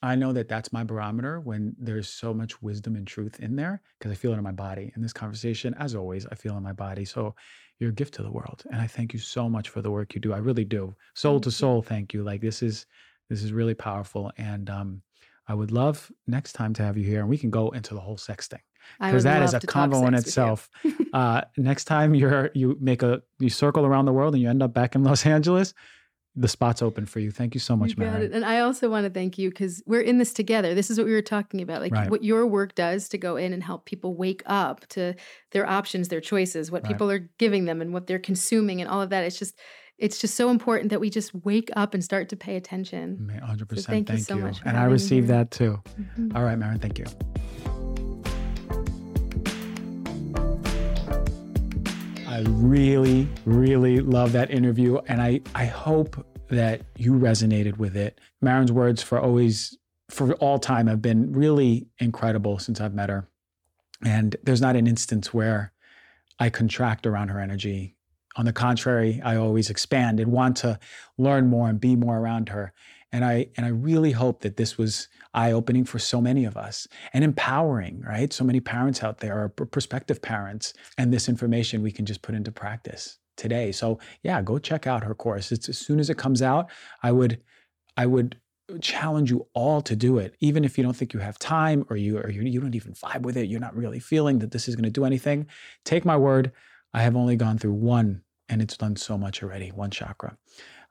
I know that that's my barometer when there's so much wisdom and truth in there because I feel it in my body. In this conversation, as always, I feel in my body. So you're a gift to the world, and I thank you so much for the work you do. I really do, soul to Thank you. soul. Thank you. Like this is this is really powerful, and um, I would love next time to have you here, and we can go into the whole sex thing because that is a combo in you. itself. uh, next time you're you make a you circle around the world and you end up back in Los Angeles, the spot's open for you. Thank you so much, you got it. And I also want to thank you because we're in this together. This is what we were talking about, like Right. what your work does to go in and help people wake up to their options, their choices, what Right. people are giving them, and what they're consuming, and all of that. It's just, it's just so important that we just wake up and start to pay attention. 100%. So thank you thank so much for And I received here. that too. Mhm. All right, Maren, thank you. I really, really love that interview. And I, I hope that you resonated with it. Maren's words for always, for all time, have been really incredible since I've met her. And there's not an instance where I contract around her energy. On the contrary, I always expand and want to learn more and be more around her. And I and I really hope that this was eye-opening for so many of us and empowering, right? So many parents out there are prospective parents, and this information we can just put into practice. today. So yeah, go check out her course. It's as soon as it comes out, I would I would challenge you all to do it, even if you don't think you have time or you or you, you don't even vibe with it. You're not really feeling that this is going to do anything. Take my word. I have only gone through one, and it's done so much already. One chakra.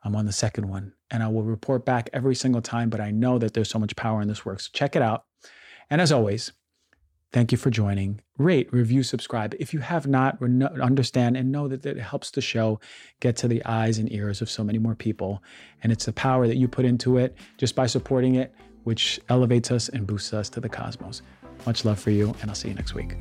I'm on the second one, and I will report back every single time. But I know that there's so much power in this work. So check it out. And as always, Thank you for joining. Rate, review, subscribe. If you have not, understand and know that it helps the show get to the eyes and ears of so many more people. And it's the power that you put into it just by supporting it, which elevates us and boosts us to the cosmos. Much love for you, and I'll see you next week.